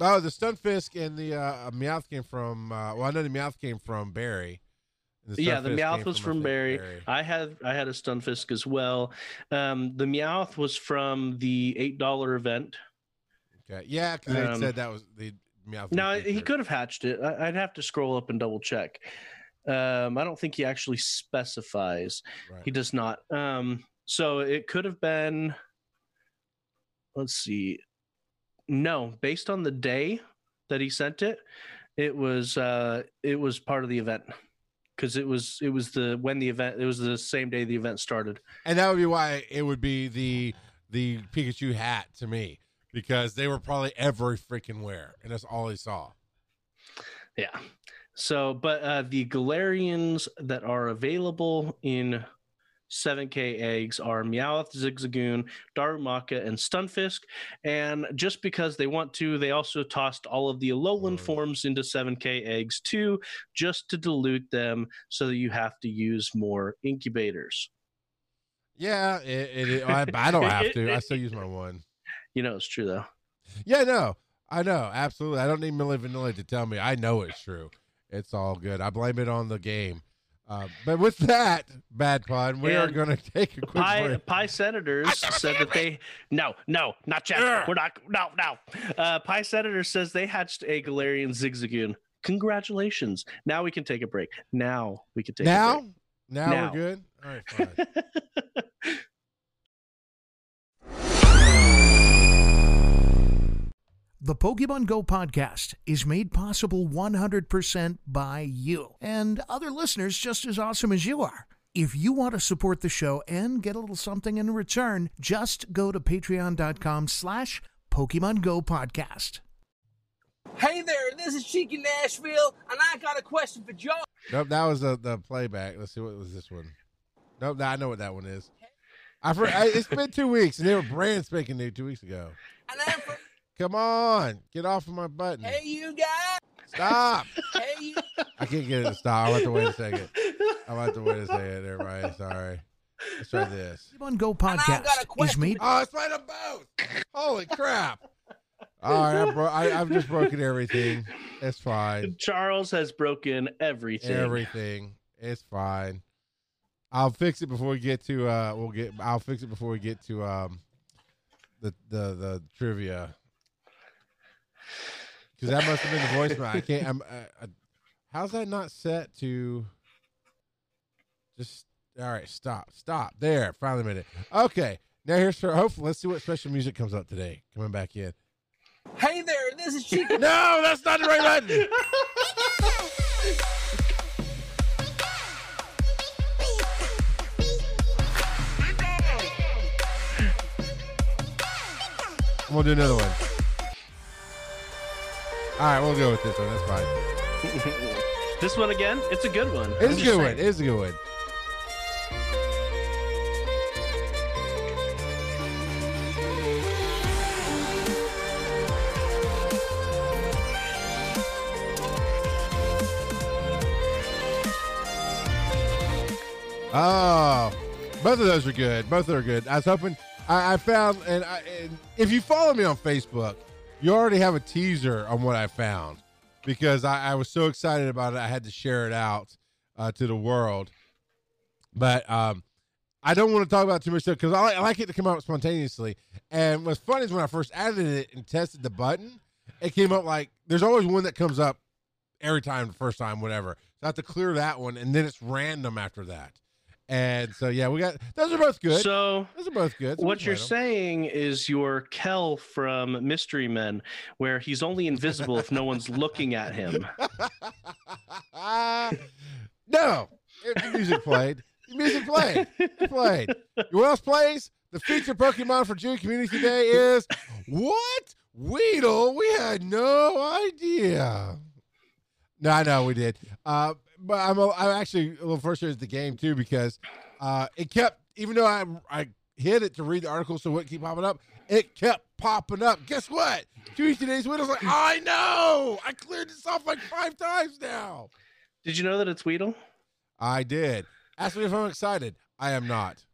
Oh, the Stunfisk and the uh, Meowth came from. Uh, well, I know the Meowth came from Barry. And yeah, the Meowth was I from think, Barry. I had I had a Stunfisk as well. Um, the Meowth was from the eight dollar event. Okay. Yeah, because they Um, said that was the Meowth. Now he could have hatched it. I, I'd have to scroll up and double check. Um, I don't think he actually specifies. Right. He does not. Um, so it could have been. Let's see. No, based on the day that he sent it, it was uh, it was part of the event because it was it was the when the event it was the same day the event started. and that would be why it would be the the Pikachu hat to me because they were probably every freaking wear, and that's all he saw. Yeah. So, but uh, the Galarians that are available in 7K eggs are Meowth, Zigzagoon, Darumaka, and Stunfisk. And just because they want to, they also tossed all of the Alolan Mm. forms into 7K eggs too, just to dilute them so that you have to use more incubators. Yeah, it, it, it- I, I don't have to. I still use my one. You know, it's true though. Yeah, no, I know absolutely. I don't need Milli Vanilli to tell me. I know it's true. It's all good. I blame it on the game. Uh, but with that bad pun, we are going to take a quick Pie, break. Pie Senators said that they no no not yet Ugh. we're not no no. Uh, Pie Senator says they hatched a Galarian Zigzagoon. Congratulations! Now we can take a break. Now we can take a Now, now, Now. we're good. All right, fine. The Pokemon Go podcast is made possible 100% by you and other listeners just as awesome as you are. If you want to support the show and get a little something in return, just go to patreon.com slash Pokemon Go podcast. Hey there, this is Cheeky Nashville, and I got a question for Joe. nope, that was the, the playback. Let's see what was this one. Nope, I know what that one is. I, for, I it's been two weeks, and they were brand spanking new two weeks ago. And I'm from, Come on, get off of my button. hey you guys, Stop. hey you. I can't get it to stop. I'll have to wait a second. I'll have to wait a second, everybody. Sorry. Let's try this. Pokemon Go I got a podcast is question. made Oh, it's made them both. Holy crap. All right, I bro- I, I've just broken everything. It's fine. Charles has broken everything. Everything. It's fine. I'll fix it before we get to uh we'll get I'll fix it before we get to um the the the trivia. Cuz that must have been the voicemail. I can't I'm uh, uh, how's that not set to just all right, stop. Stop. There. Finally made it. Okay. Now here's for hopefully let's see what special music comes up today. Coming back in. Hey there, this is Chica. No, that's not the right button. I'm gonna do another one. All right, we'll go with this one. That's fine. this one again? It's a good one. It's a good one. It's a good one. Oh, both of those are good. Both are good. I was hoping I, I found, and, I, and if you follow me on Facebook, you already have a teaser on what I found because I, I was so excited about it. I had to share it out uh, to the world. But um, I don't want to talk about too much stuff because I, like- I like it to come out spontaneously. And what's funny is when I first added it and tested the button, it came up like there's always one that comes up every time, the first time, whatever. So I have to clear that one, and then it's random after that. And so yeah, we got those are both good. So those are both good. So what you're saying is your Kel from Mystery Men, where he's only invisible if no one's looking at him. no, music played. Music played. It played. What else plays? The feature Pokemon for June Community Day is what? Weedle? We had no idea. No, I know we did. Uh, but I'm, a, I'm actually a little frustrated with the game too because uh, it kept, even though I I hit it to read the article so it wouldn't keep popping up, it kept popping up. Guess what? Tuesday Days Weedle's like, I know. I cleared this off like five times now. Did you know that it's Weedle? I did. Ask me if I'm excited. I am not.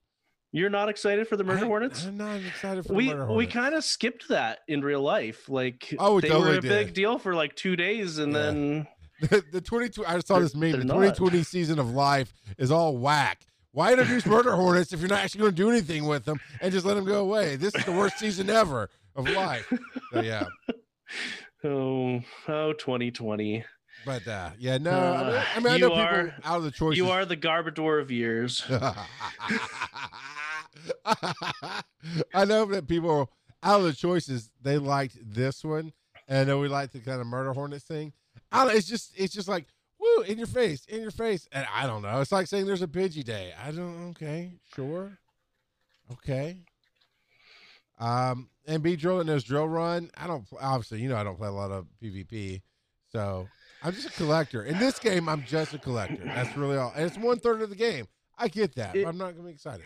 You're not excited for the Murder I- Hornets? I'm not excited for the we we kind of skipped that in real life. Like Oh, they were totally a big deal for like two days, and Yeah. then the, the 22 I saw They're- this meme. The 2020 season of life is all whack. Why introduce murder hornets if you're not actually going to do anything with them and just let them go away? This is the worst season ever of life. So yeah, oh oh 2020. but uh, yeah, no. I mean, Uh, I, mean, I you know people are- out of the choices. You are the Garbodor of years. I know that people out of the choices they liked this one, and know we like the kind of murder hornets thing. I don't, it's just it's just like woo in your face, in your face, and I don't know. It's like saying there's a Pidgey day. I don't. Okay, sure, okay. Um, and Beedrill and there's drill run. I don't obviously you know I don't play a lot of PvP, so I'm just a collector. In this game, I'm just a collector. That's really all. And it's one third of the game. I get that, It- but I'm not gonna be excited.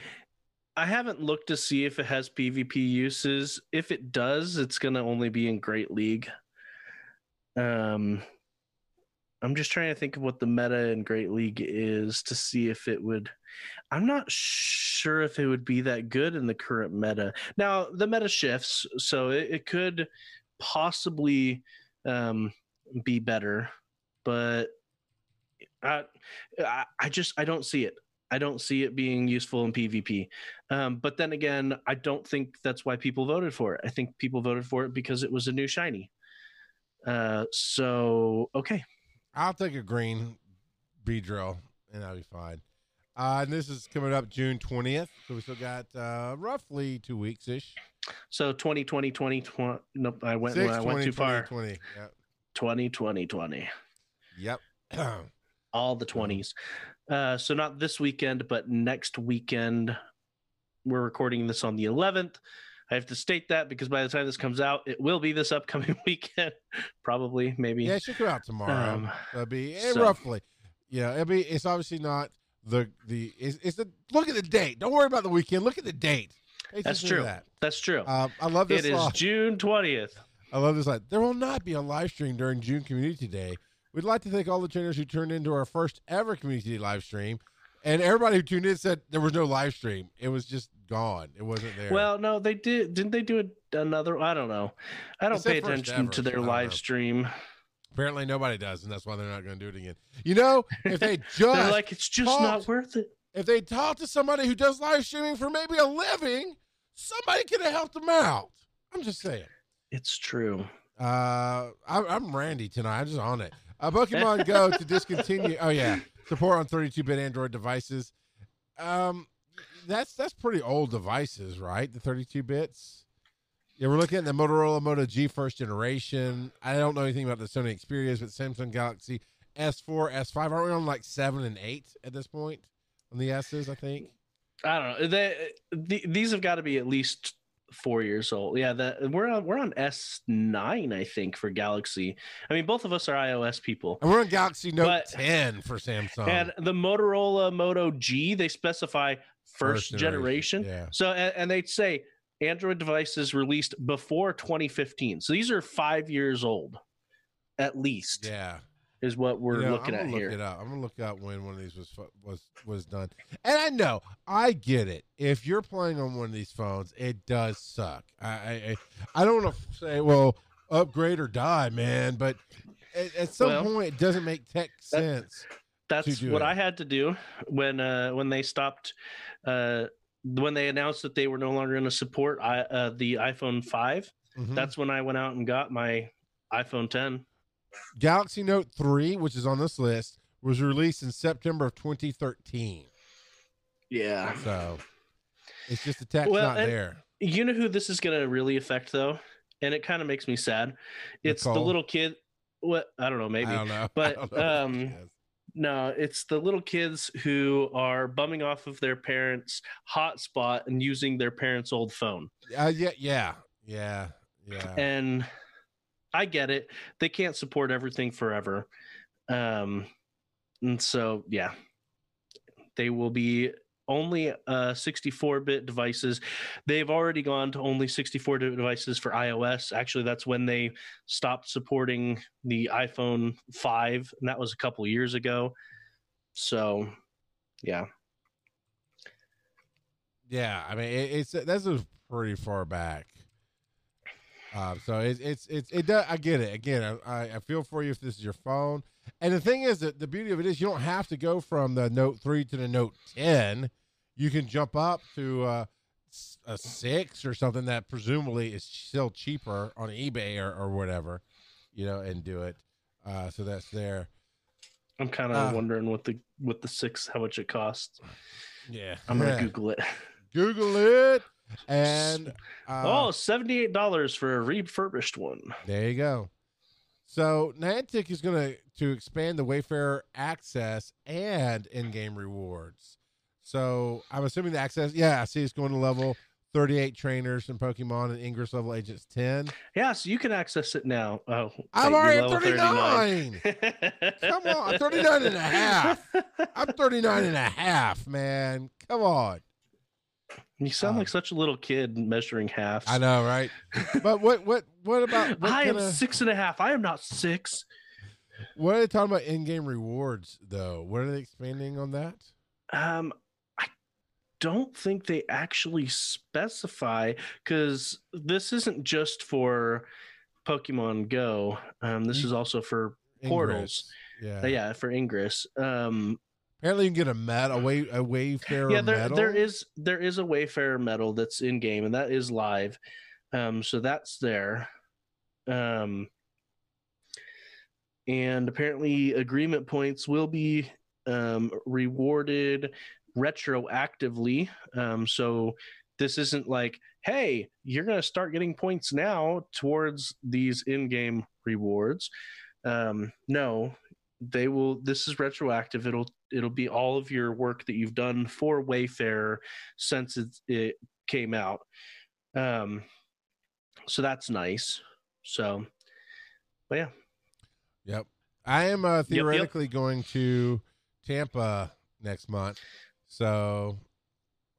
I haven't looked to see if it has PvP uses. If it does, it's going to only be in Great League. Um, I'm just trying to think of what the meta in Great League is to see if it would. I'm not sure if it would be that good in the current meta. Now the meta shifts, so it, it could possibly um, be better, but I, I, just I don't see it. I don't see it being useful in PvP. Um, but then again, I don't think that's why people voted for it. I think people voted for it because it was a new shiny. Uh, so okay, I'll take a green Beedrill, and I'll be fine. Uh, and this is coming up June 20th, so we still got uh, roughly two weeks ish. so 2020, 2020. Nope, I went. Six, I went 20, too far. 20, 20. Yep. 2020, 20. Yep. All the twenties. Uh, so not this weekend, but next weekend. We're recording this on the 11th. I have to state that because by the time this comes out, it will be this upcoming weekend, probably, maybe. yeah, it should come out tomorrow. Um, That'll be eh, so- roughly. Yeah, it'll be. It's obviously not the the. It's, it's the look at the date. Don't worry about the weekend. Look at the date. That's true. That. That's true. Um, I love this. it is. June 20th. I love this line. There will not be a live stream during June Community Day. We'd like to thank all the trainers who turned into our first ever Community Day live stream. And everybody who tuned in said there was no live stream. It was just gone. It wasn't there. Well, no, they did. Didn't they do a, another? I don't know. I don't said pay attention to their I live know. stream. Apparently nobody does, and that's why they're not going to do it again. You know, if they They're just like, it's just talked- not worth it. if they talk to somebody who does live streaming for maybe a living, somebody could have helped them out. I'm just saying. It's true. Uh, I'm, I'm Randy tonight. I'm just on it. Uh, Pokemon Go to discontinue. Oh yeah, support on 32-bit Android devices. Um, that's that's pretty old devices, right? The 32 bits. Yeah, we're looking at the Motorola Moto G first generation. I don't know anything about the Sony Xperia's, but Samsung Galaxy S4, S5. Aren't we on like seven and eight at this point on the S's? I think. I don't know. They, the, these have got to be at least four years old. Yeah, the, we're on we're on S nine, I think, for Galaxy. I mean, both of us are iOS people. And we're on Galaxy Note But- 10 for Samsung. and the Motorola Moto G, they specify first, First generation. generation, yeah. So, and, and they say Android devices released before 2015. So these are five years old, at least, yeah. Is what we're You know, looking I'm at gonna here. Look it up. I'm gonna look out when one of these was was was done. And I know, I get it. If you're playing on one of these phones, it does suck. I I, I- don't want to say, well, upgrade or die, man. But at, at some Well, point, it doesn't make tech that- sense. That's what it. I had to do when uh, when they stopped uh, when they announced that they were no longer going to support I, uh, the iPhone 5. Mhm. That's when I went out and got my iPhone 10. Galaxy Note 3, which is on this list, was released in September of 2013. Yeah. So it's just the tech's Well, not and- there. You know who this is going to really affect though, and it kind of makes me sad. It's the little kid. What I don't know, maybe. I don't know. I but, don't know um. No, it's the little kids who are bumming off of their parents' hotspot and using their parents' old phone. Uh, yeah, yeah, yeah, yeah. And I get it. They can't support everything forever. Um and so yeah. They will be only uh 64-bit devices. They've already gone to only 64-bit devices for iOS. Actually, that's when they stopped supporting the iPhone 5, and that was a couple years ago. So, yeah. Yeah, I mean it, it's that's pretty far back. Um, so it's it's it's it does. I get it. Again, I, I feel for you if this is your phone. And the thing is that the beauty of it is you don't have to go from the Note three to the Note ten. You can jump up to uh, a six or something that presumably is still cheaper on eBay or, or whatever, you know, and do it. Uh, so that's there. I'm kind of Uh, wondering what the what the 6 how much it costs. Yeah, I'm going to Yeah. Google it. Google it. And uh, oh, $78 for a refurbished one. There you go. So Niantic is going to to expand the Wayfarer access and in-game rewards. So I'm assuming the access. Yeah, I see it's going to level 38 trainers and Pokemon and Ingress level agents 10. Yeah, so you can access it now. Oh, I'm already you're at level 39. Come on, 39 and a half. I'm 39 and a half, man. Come on. You sound Um, like such a little kid measuring halves. I know, right? But what what what about what I am kinda- six and a half. I am not six. what are they talking about in-game rewards though? What are they expanding on that? Um, I don't think they actually specify because this isn't just for Pokemon Go. Um, this is also for Ingress. portals. Yeah. Uh, yeah, for Ingress. Um, Apparently, you can get a medal, a way, a Wayfarer yeah, there medal. there is there is a Wayfarer medal that's in game, and that is live. Um, so that's there. Um, and apparently, agreement points will be um, rewarded retroactively. Um, so this isn't like, hey, you're going to start getting points now towards these in-game rewards. Um, no, they will. This is retroactive. It'll it'll be all of your work that you've done for Wayfarer since it, it came out. Um, so that's nice. So, but yeah, Yep. I am uh, yep. theoretically going to Tampa next month, so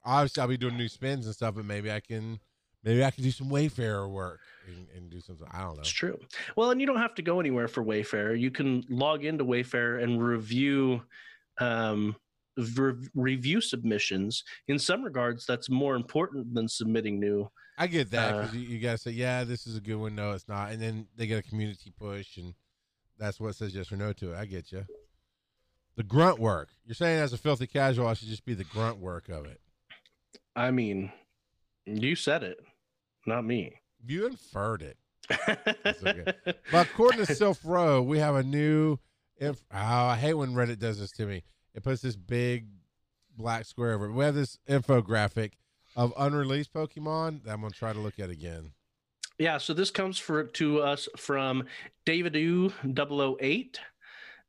obviously I'll be doing new spins and stuff. But maybe I can, maybe I can do some Wayfarer work and, and do something. I don't know. it's true. Well, and you don't have to go anywhere for Wayfarer. You can log into Wayfarer and review um, re- review submissions. In some regards, that's more important than submitting new. I get that Uh, you, you gotta say, yeah, this is a good one. No, it's not, and then they get a community push and that's what says yes or no to it. I get you. The grunt work. You're saying as a filthy casual, I should just be the grunt work of it. I mean, you said it, not me. You inferred it. okay. But according to Silph Road, we have a new. Inf- oh, I hate when Reddit does this to me. It puts this big black square over it. We have this infographic of unreleased Pokemon that I'm gonna try to look at again. Yeah, so this comes for to us from David U 008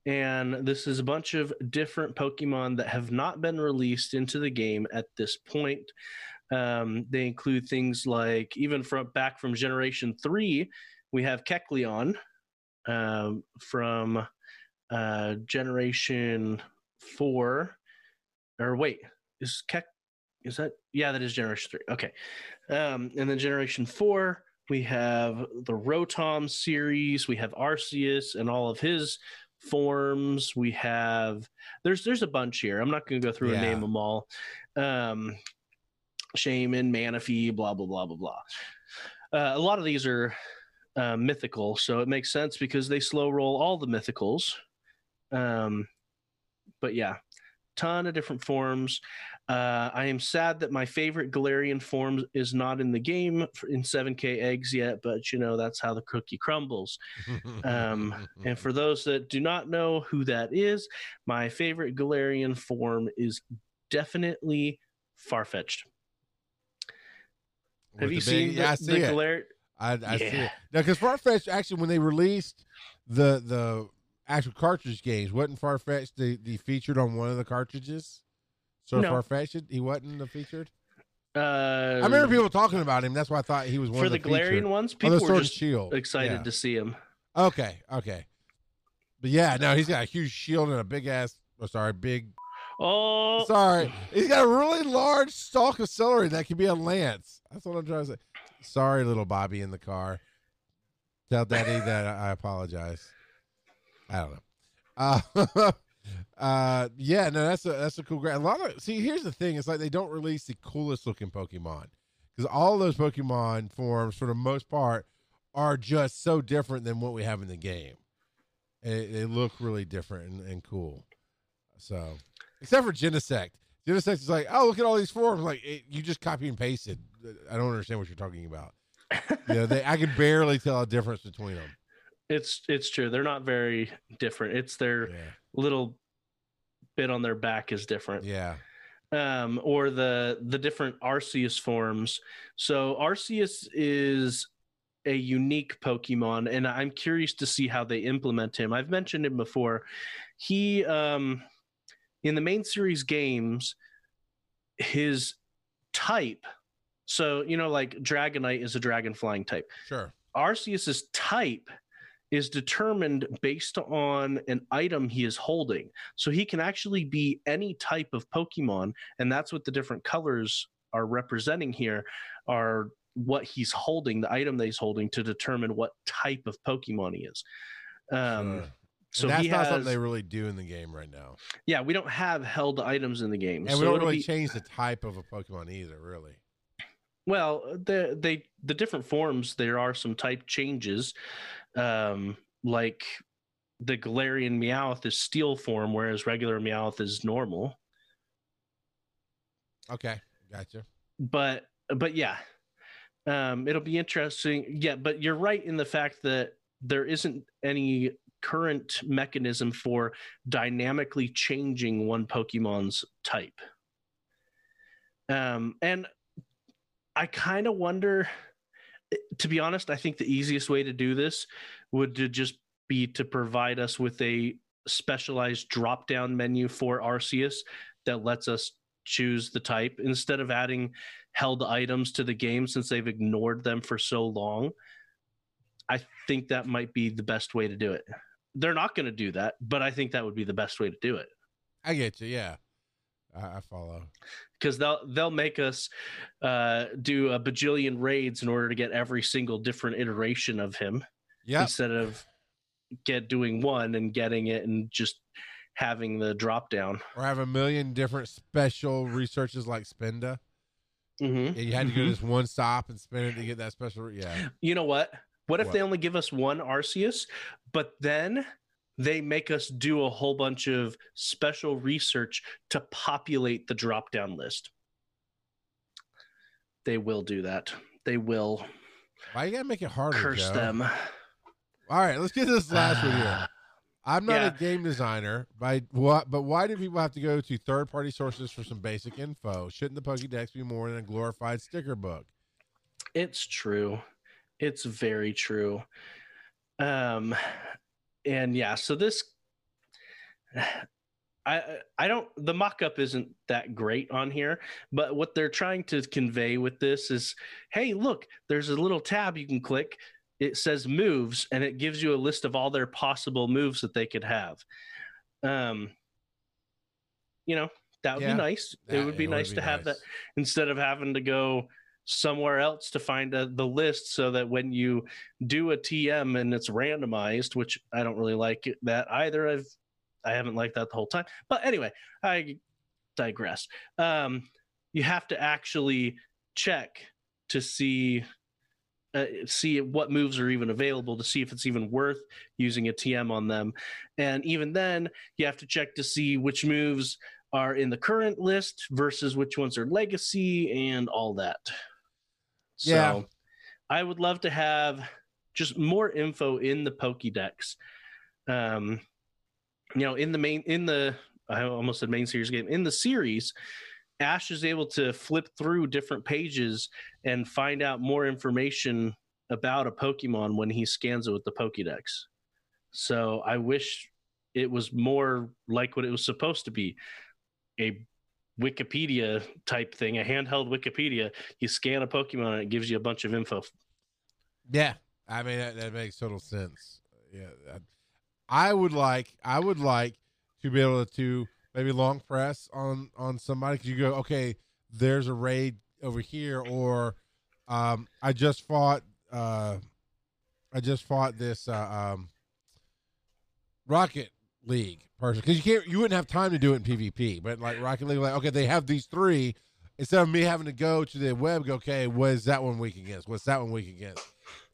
and this is a bunch of different Pokemon that have not been released into the game at this point. Um, they include things like even from back from Generation Three, we have Kecleon. Um, from uh, Generation Four, or wait, is Keck? Is that yeah? That is Generation Three. Okay, um, and then Generation Four, we have the Rotom series. We have Arceus and all of his forms. We have there's there's a bunch here. I'm not going to go through Yeah. and name them all. Um, Shaymin, Manaphy, blah blah blah blah blah. Uh, a lot of these are uh, mythical, so it makes sense because they slow roll all the mythicals. Um, but yeah, ton of different forms. Uh, I am sad that my favorite Galarian form is not in the game in 7K eggs yet, but you know that's how the cookie crumbles. Um, and for those that do not know who that is, my favorite Galarian form is definitely Farfetch'd. Have you big- seen Yeah, I the, see the. Galar- I, I see it. Now, because Farfetch actually, when they released the the actual cartridge games, wasn't Farfetch the, the featured on one of the cartridges? So No. Farfetch, he wasn't the featured. Uh, I remember people talking about him. That's why I thought he was one for of the the, Galarian ones. Oh, People the were just Shield. excited Yeah. to see him. Okay, okay. But yeah, no, he's got a huge shield and a big ass. Oh, sorry, big. Oh, Sorry, he's got a really large stalk of celery that could be a lance. That's what I'm trying to say. Sorry, little Bobby in the car. Tell Daddy that I apologize. I don't know. Uh, uh, yeah, no, that's a that's a cool. Gra- a lot of see. Here's the thing: it's like they don't release the coolest looking Pokemon because all those Pokemon forms, for the most part, are just so different than what we have in the game. They, look really different and, and cool. So, except for Genesect. Genesect is like, oh, look at all these forms. Like, it, you just copy and pasted. I don't understand what you're talking about. you know, I can barely tell a difference between them. It's it's true. They're not very different. It's their Yeah. little bit on their back is different. Yeah. um, or the the different Arceus forms. So Arceus is a unique Pokemon, and I'm curious to see how they implement him. I've mentioned him before. He um, in the main series games, his type. So you know, like Dragonite is a dragon flying type. Sure. Arceus's type is determined based on an item he is holding. So he can actually be any type of Pokemon, and that's what the different colors are representing here are what he's holding, the item that he's holding to determine what type of Pokemon he is. Um, Sure. So that's not has, something they really do in the game right now. yeah, we don't have held items in the game, And so we don't really be, change the type of a Pokemon either, really. Well, the they the different forms there are some type changes, um, like the Galarian Meowth is steel form, whereas regular Meowth is normal. Okay. Gotcha. But but yeah, um, it'll be interesting. Yeah, but you're right in the fact that there isn't any current mechanism for dynamically changing one Pokemon's type. Um, and I kind of wonder, to be honest, I think the easiest way to do this would to just be to provide us with a specialized drop down menu for Arceus that lets us choose the type instead of adding held items to the game since they've ignored them for so long. I think that might be the best way to do it. They're not going to do that, but I think that would be the best way to do it I get you. Yeah. I, I follow. because they'll they'll make us uh, do a bajillion raids in order to get every single different iteration of him Yep. instead of get doing one and getting it and just having the drop down. Or have a million different special researches like Spinda. Mm-hmm. Yeah, you had to go to this one stop and spend it to get that special. Yeah. You know what? What if What? they only give us one Arceus, but then they make us do a whole bunch of special research to populate the drop down list? They will do that. They will Why you gotta make it harder? curse Joe? them. All right, let's get this last one here. I'm not Yeah. a game designer, but what? But why do people have to go to third-party sources for some basic info? Shouldn't the Pokédex be more than a glorified sticker book? It's true. It's very true. Um and yeah, so this I I don't the mock-up isn't that great on here, but what they're trying to convey with this is hey, look, there's a little tab you can click. It says moves and it gives you a list of all their possible moves that they could have. Um you know, that would Yeah, be nice. That- it would be nice to have that instead of having to go somewhere else to find a, the list so that when you do a TM and it's randomized, which I don't really like that either. I've I haven't liked that the whole time. But anyway, I digress. Um, you have to actually check to see uh, see what moves are even available to see if it's even worth using a TM on them. And even then, you have to check to see which moves are in the current list versus which ones are legacy and all that. Yeah. So I would love to have just more info in the Pokédex. Um, you know, in the main, in the, I almost said main series game, in the series, Ash is able to flip through different pages and find out more information about a Pokemon when he scans it with the Pokédex. So I wish it was more like what it was supposed to be a Wikipedia type thing, a handheld Wikipedia. You scan a Pokemon and it gives you a bunch of info. Yeah, I mean that, that makes total sense. Yeah, that- I would like I would like to be able to maybe long press on on somebody because you go okay, there's a raid over here, or um, I just fought uh, I just fought this uh, um, Rocket League person because you can't you wouldn't have time to do it in PvP, but like Rocket League, like okay, they have these three. Instead of me having to go to the web, go okay, what is that one weak against? What's that one weak against?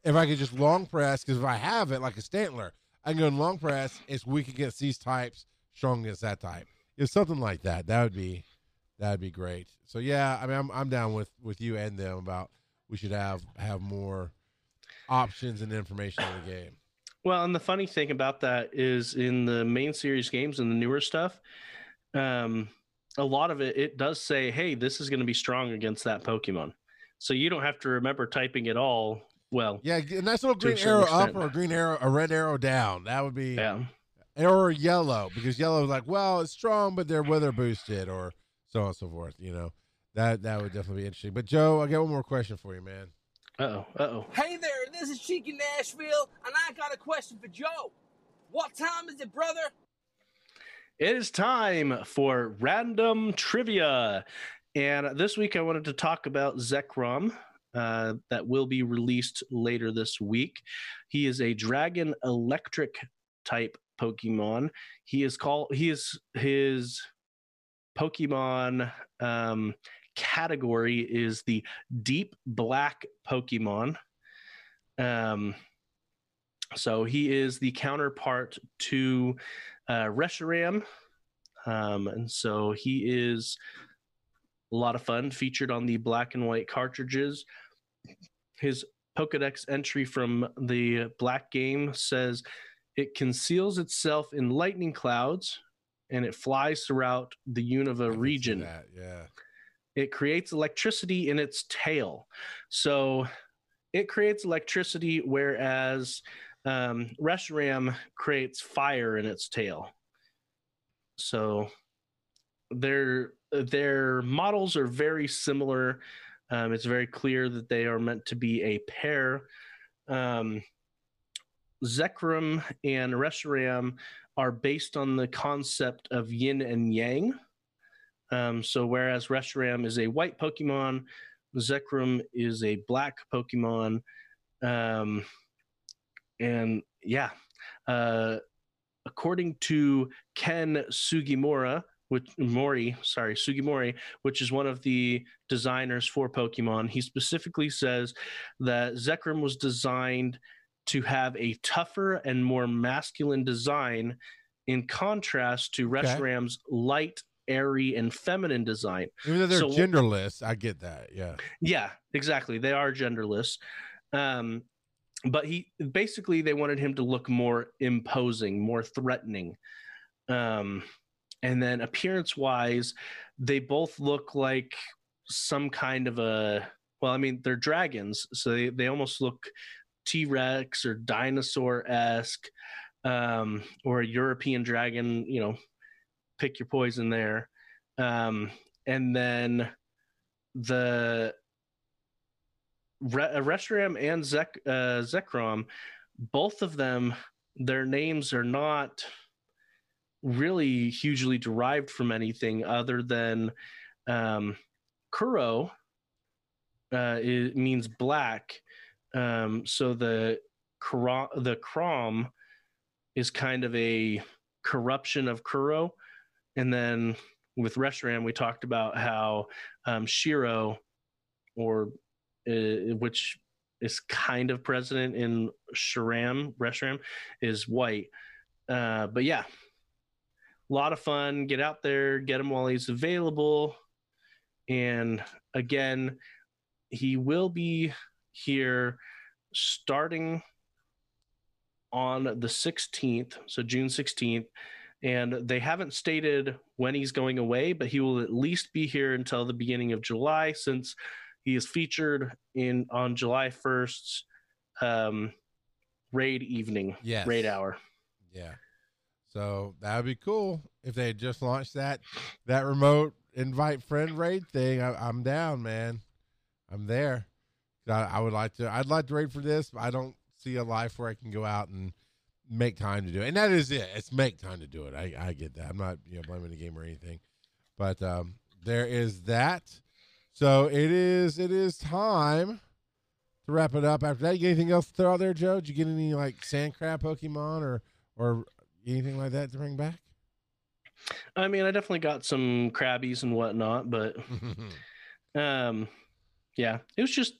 if I could just long press, because if I have it like a Stantler, I can go long press. It's weak against these types, strong against that type. If something like that, that would be that would be great. So yeah, I mean, I'm I'm down with with you and them about we should have have more options and information in the game. Well, and the funny thing about that is in the main series games and the newer stuff, um, a lot of it it does say, "Hey, this is going to be strong against that Pokemon," so you don't have to remember typing it all. Well, Yeah, a nice little green arrow up or a green arrow, a red arrow down. That would be, yeah, or yellow because yellow is like, well, it's strong, but they're weather boosted, or so on and so forth. You know, that that would definitely be interesting. But Joe, I got one more question for you, man. Uh oh, uh oh. Hey there, this is Cheeky Nashville, and I got a question for Joe. What time is it, brother? It is time for random trivia. And this week I wanted to talk about Zekrom uh, that will be released later this week. He is a dragon electric type Pokemon. He is called, he is his Pokemon um, category is the deep black Pokemon. Um, so he is the counterpart to uh, Reshiram. Um, and so he is a lot of fun, featured on the black and white cartridges. His Pokedex entry from the black game says it conceals itself in lightning clouds and it flies throughout the Unova region that, yeah. It creates electricity in its tail. So it creates electricity, whereas um, Reshiram creates fire in its tail. So their their models are very similar. Um, it's very clear that they are meant to be a pair. Um, and Reshiram are based on the concept of yin and yang. Um, so whereas Reshiram is a white Pokemon, Zekrom is a black Pokemon. Um, and yeah, uh, according to Ken Sugimura, which Mori, sorry, Sugimori, which is one of the designers for Pokemon, he specifically says that Zekrom was designed to have a tougher and more masculine design in contrast to Okay. Light, airy, and feminine design. Even though they're So- genderless, I get that. Yeah. Yeah, exactly. They are genderless. Um, but he basically they wanted him to look more imposing, more threatening. Um, and then appearance wise, they both look like some kind of a well, I mean, they're dragons, so they, they almost look T-Rex or dinosaur-esque, um, or a European dragon, you know, pick your poison there. Um, and then the Re- uh, Reshiram and Zek uh, Zekrom, both of them, their names are not really hugely derived from anything other than um, Kuro. Uh, it means black, um, so the Kra- the Krom is kind of a corruption of Kuro, and then with Reshiram, we talked about how um, Shiro, or uh, which is kind of president in Sharam, Reshiram, is white. Uh, but yeah, a lot of fun. Get out there, get him while he's available. And again, he will be here starting on the 16th, so June 16th. And they haven't stated when he's going away, but he will at least be here until the beginning of July since he is featured in on July 1st's um, raid evening, Yes. raid hour. Yeah. So that would be cool if they had just launched that that remote invite friend raid thing. I, I'm down, man. I'm there. I, I would like to. I'd like to raid for this. But I don't see a life where I can go out and make time to do it. And that is it. It's make time to do it. I, I get that. I'm not you know blaming the game or anything, but um, there is that. So it is. It is time to wrap it up. After that, you get anything else to throw out there, Joe? Did you get any like sand crab Pokemon or or anything like that to bring back? I mean, I definitely got some Krabbies and whatnot, but um, yeah, it was just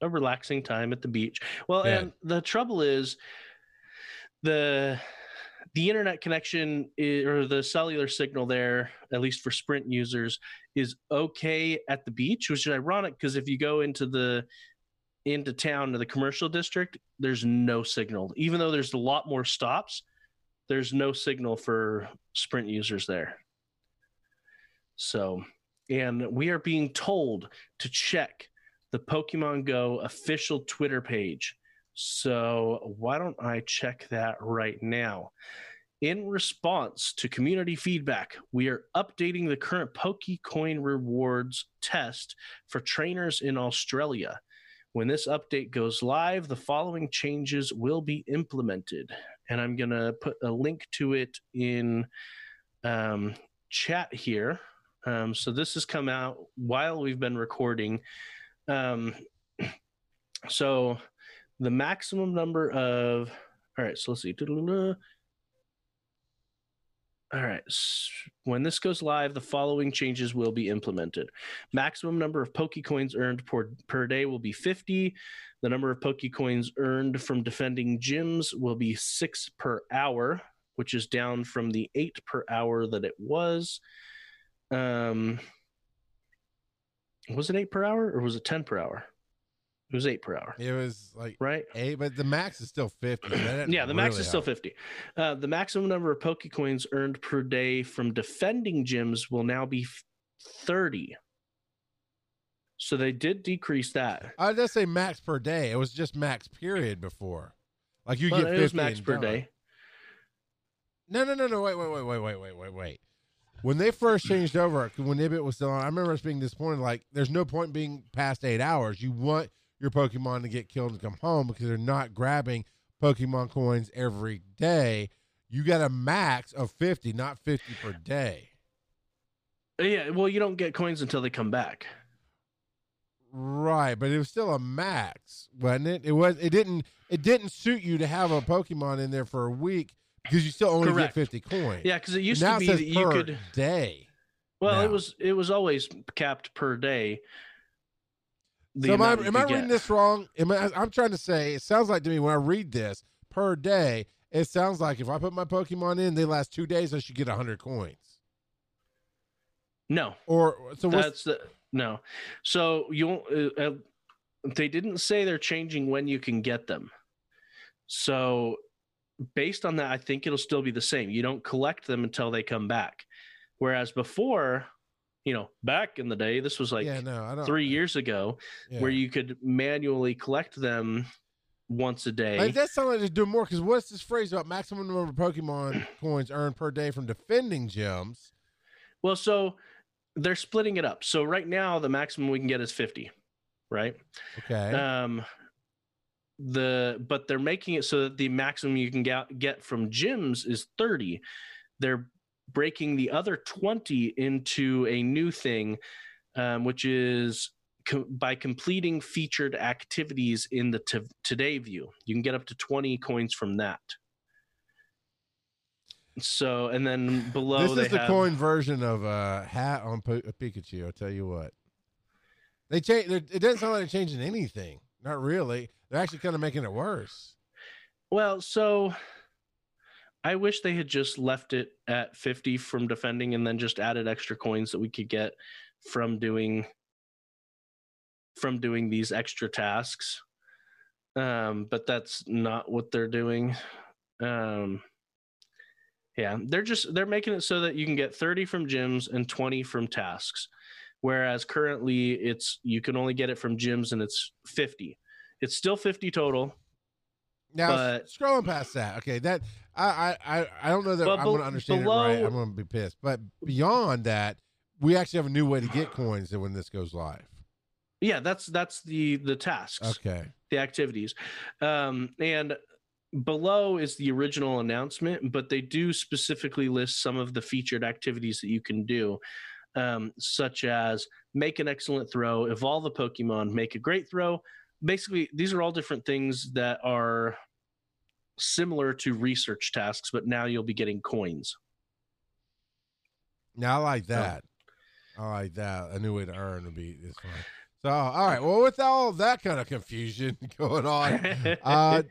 a relaxing time at the beach. Well, Yeah. and the trouble is the the internet connection i or the cellular signal there, at least for Sprint users, is okay at the beach, which is ironic because if you go into the into town to the commercial district, there's no signal. Even though there's a lot more stops, there's no signal for Sprint users there. So, and we are being told to check the Pokemon Go official Twitter page. So, why don't I check that right now? In response to community feedback, we are updating the current Pokecoin rewards test for trainers in Australia. When this update goes live, the following changes will be implemented. And I'm going to put a link to it in um, chat here. Um, so this has come out while we've been recording. Um, so the maximum number of all right. So let's see. All right. When this goes live, the following changes will be implemented. Maximum number of Pokecoins earned per, per day will be 50. The number of Pokecoins earned from defending gyms will be six per hour, which is down from the eight per hour that it was. Um, was it eight per hour or was it 10 per hour? It was eight per hour, it was like right? eight, but the max is still fifty. Yeah, the max really is still helps. 50. Uh, the maximum number of Pokecoins earned per day from defending gyms will now be 30. So they did decrease that. I just say max per day. It was just max period before. Like you Well, get it was max per day. No, no, no, no. Wait, wait, wait, wait, wait, wait, wait, wait. When they first changed over, when Ibit was still on, I remember us being disappointed. Like, there's no point being past eight hours. You want your Pokemon to get killed and come home because they're not grabbing Pokemon coins every day. You got a max of 50, not 50 per day. Yeah, well, you don't get coins until they come back. Right, but it was still a max, wasn't it? It was. It didn't. It didn't suit you to have a Pokemon in there for a week because you still only Correct. get fifty coins. Yeah, because it used to be that you could. day. Well, now. it was it was always capped per day. The so am I, am I reading this wrong? Am I, I'm trying to say it sounds like to me when I read this per day, it sounds like if I put my Pokemon in, they last two days, I should get hundred coins. No, Or so what's that's the no. So you. Uh, uh, they didn't say they're changing when you can get them. So based on that, I think it'll still be the same. You don't collect them until they come back. Whereas before, you know, back in the day, this was like yeah, no, three years ago, yeah. where you could manually collect them once a day. Like, that sounds like they're doing more because what's this phrase about maximum number of Pokemon coins earned per day from defending gyms? Well, so they're splitting it up. So right now, the maximum we can get is 50, right? Okay. Um, the but they're making it so that the maximum you can get get from gyms is 30. They're breaking the other 20 into a new thing, um, which is co- by completing featured activities in the t- today view. You can get up to 20 coins from that. So and then below this is the have, coin version of a hat on a Pikachu. I'll tell you what. They change. It doesn't sound like they're changing anything. Not really. They're actually kind of making it worse. Well, so I wish they had just left it at 50 from defending and then just added extra coins that we could get from doing from doing these extra tasks. Um, but that's not what they're doing. Um, yeah, they're just they're making it so that you can get 30 from gyms and 20 from tasks. Whereas currently it's you can only get it from gyms and it's 50. It's still 50 total. Now But- scrolling past that, okay, that I I I, don't know that But I'm going to understand it right. I'm going to be pissed. But beyond that, we actually have a new way to get coins when this goes live. Yeah, that's that's the the tasks. Okay. the activities. Um, and below is the original announcement, but they do specifically list some of the featured activities that you can do, um, such as make an excellent throw, evolve a Pokemon, make a great throw. Basically, these are all different things that are similar to research tasks, but now you'll be getting coins. Now I like that. I like that. A new way to earn would be is fine. So all right. Well, with all that kind of confusion going on, uh,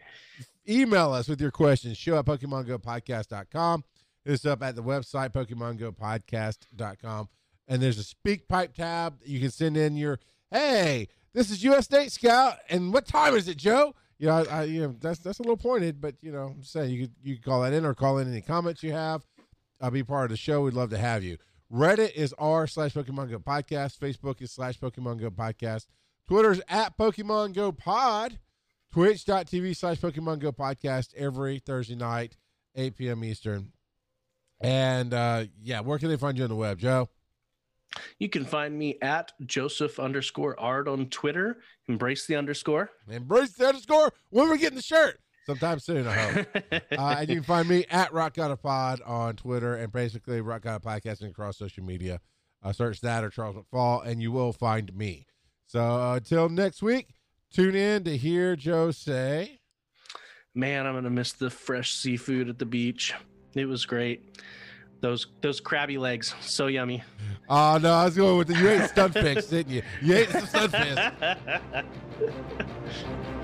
email us with your questions. Show at PokemonGoPodcast.com. Hit us up at the website, PokemonGoPodcast.com. And there's a SpeakPipe tab. You can send in your, hey, this is U.S. Nate Scout. And what time is it, Joe? You know, I, I, you know that's that's a little pointed, but you know, I'm saying you could you could call that in or call in any comments you have. I'll be part of the show. We'd love to have you. Reddit is r slash Pokemon Go podcast. Facebook is slash Pokemon Go podcast. Twitter's at Pokemon Go Pod. Twitch.tv slash Pokemon Go podcast every Thursday night, 8 p.m. Eastern. And uh, yeah, where can they find you on the web, Joe? You can find me at Joseph underscore art on Twitter. Embrace the underscore. Embrace the underscore when we're getting the shirt. Sometime soon, I hope. uh, and you can find me at Rock of Pod on Twitter and basically Rock of Podcasting across social media. Uh, search that or Charles McFall, and you will find me. So uh, until next week, tune in to hear Joe say. Man, I'm gonna miss the fresh seafood at the beach. It was great. Those those crabby legs, so yummy. Oh no, I was going with the you ate Stunfisk, didn't you? You ate some Stunfisk.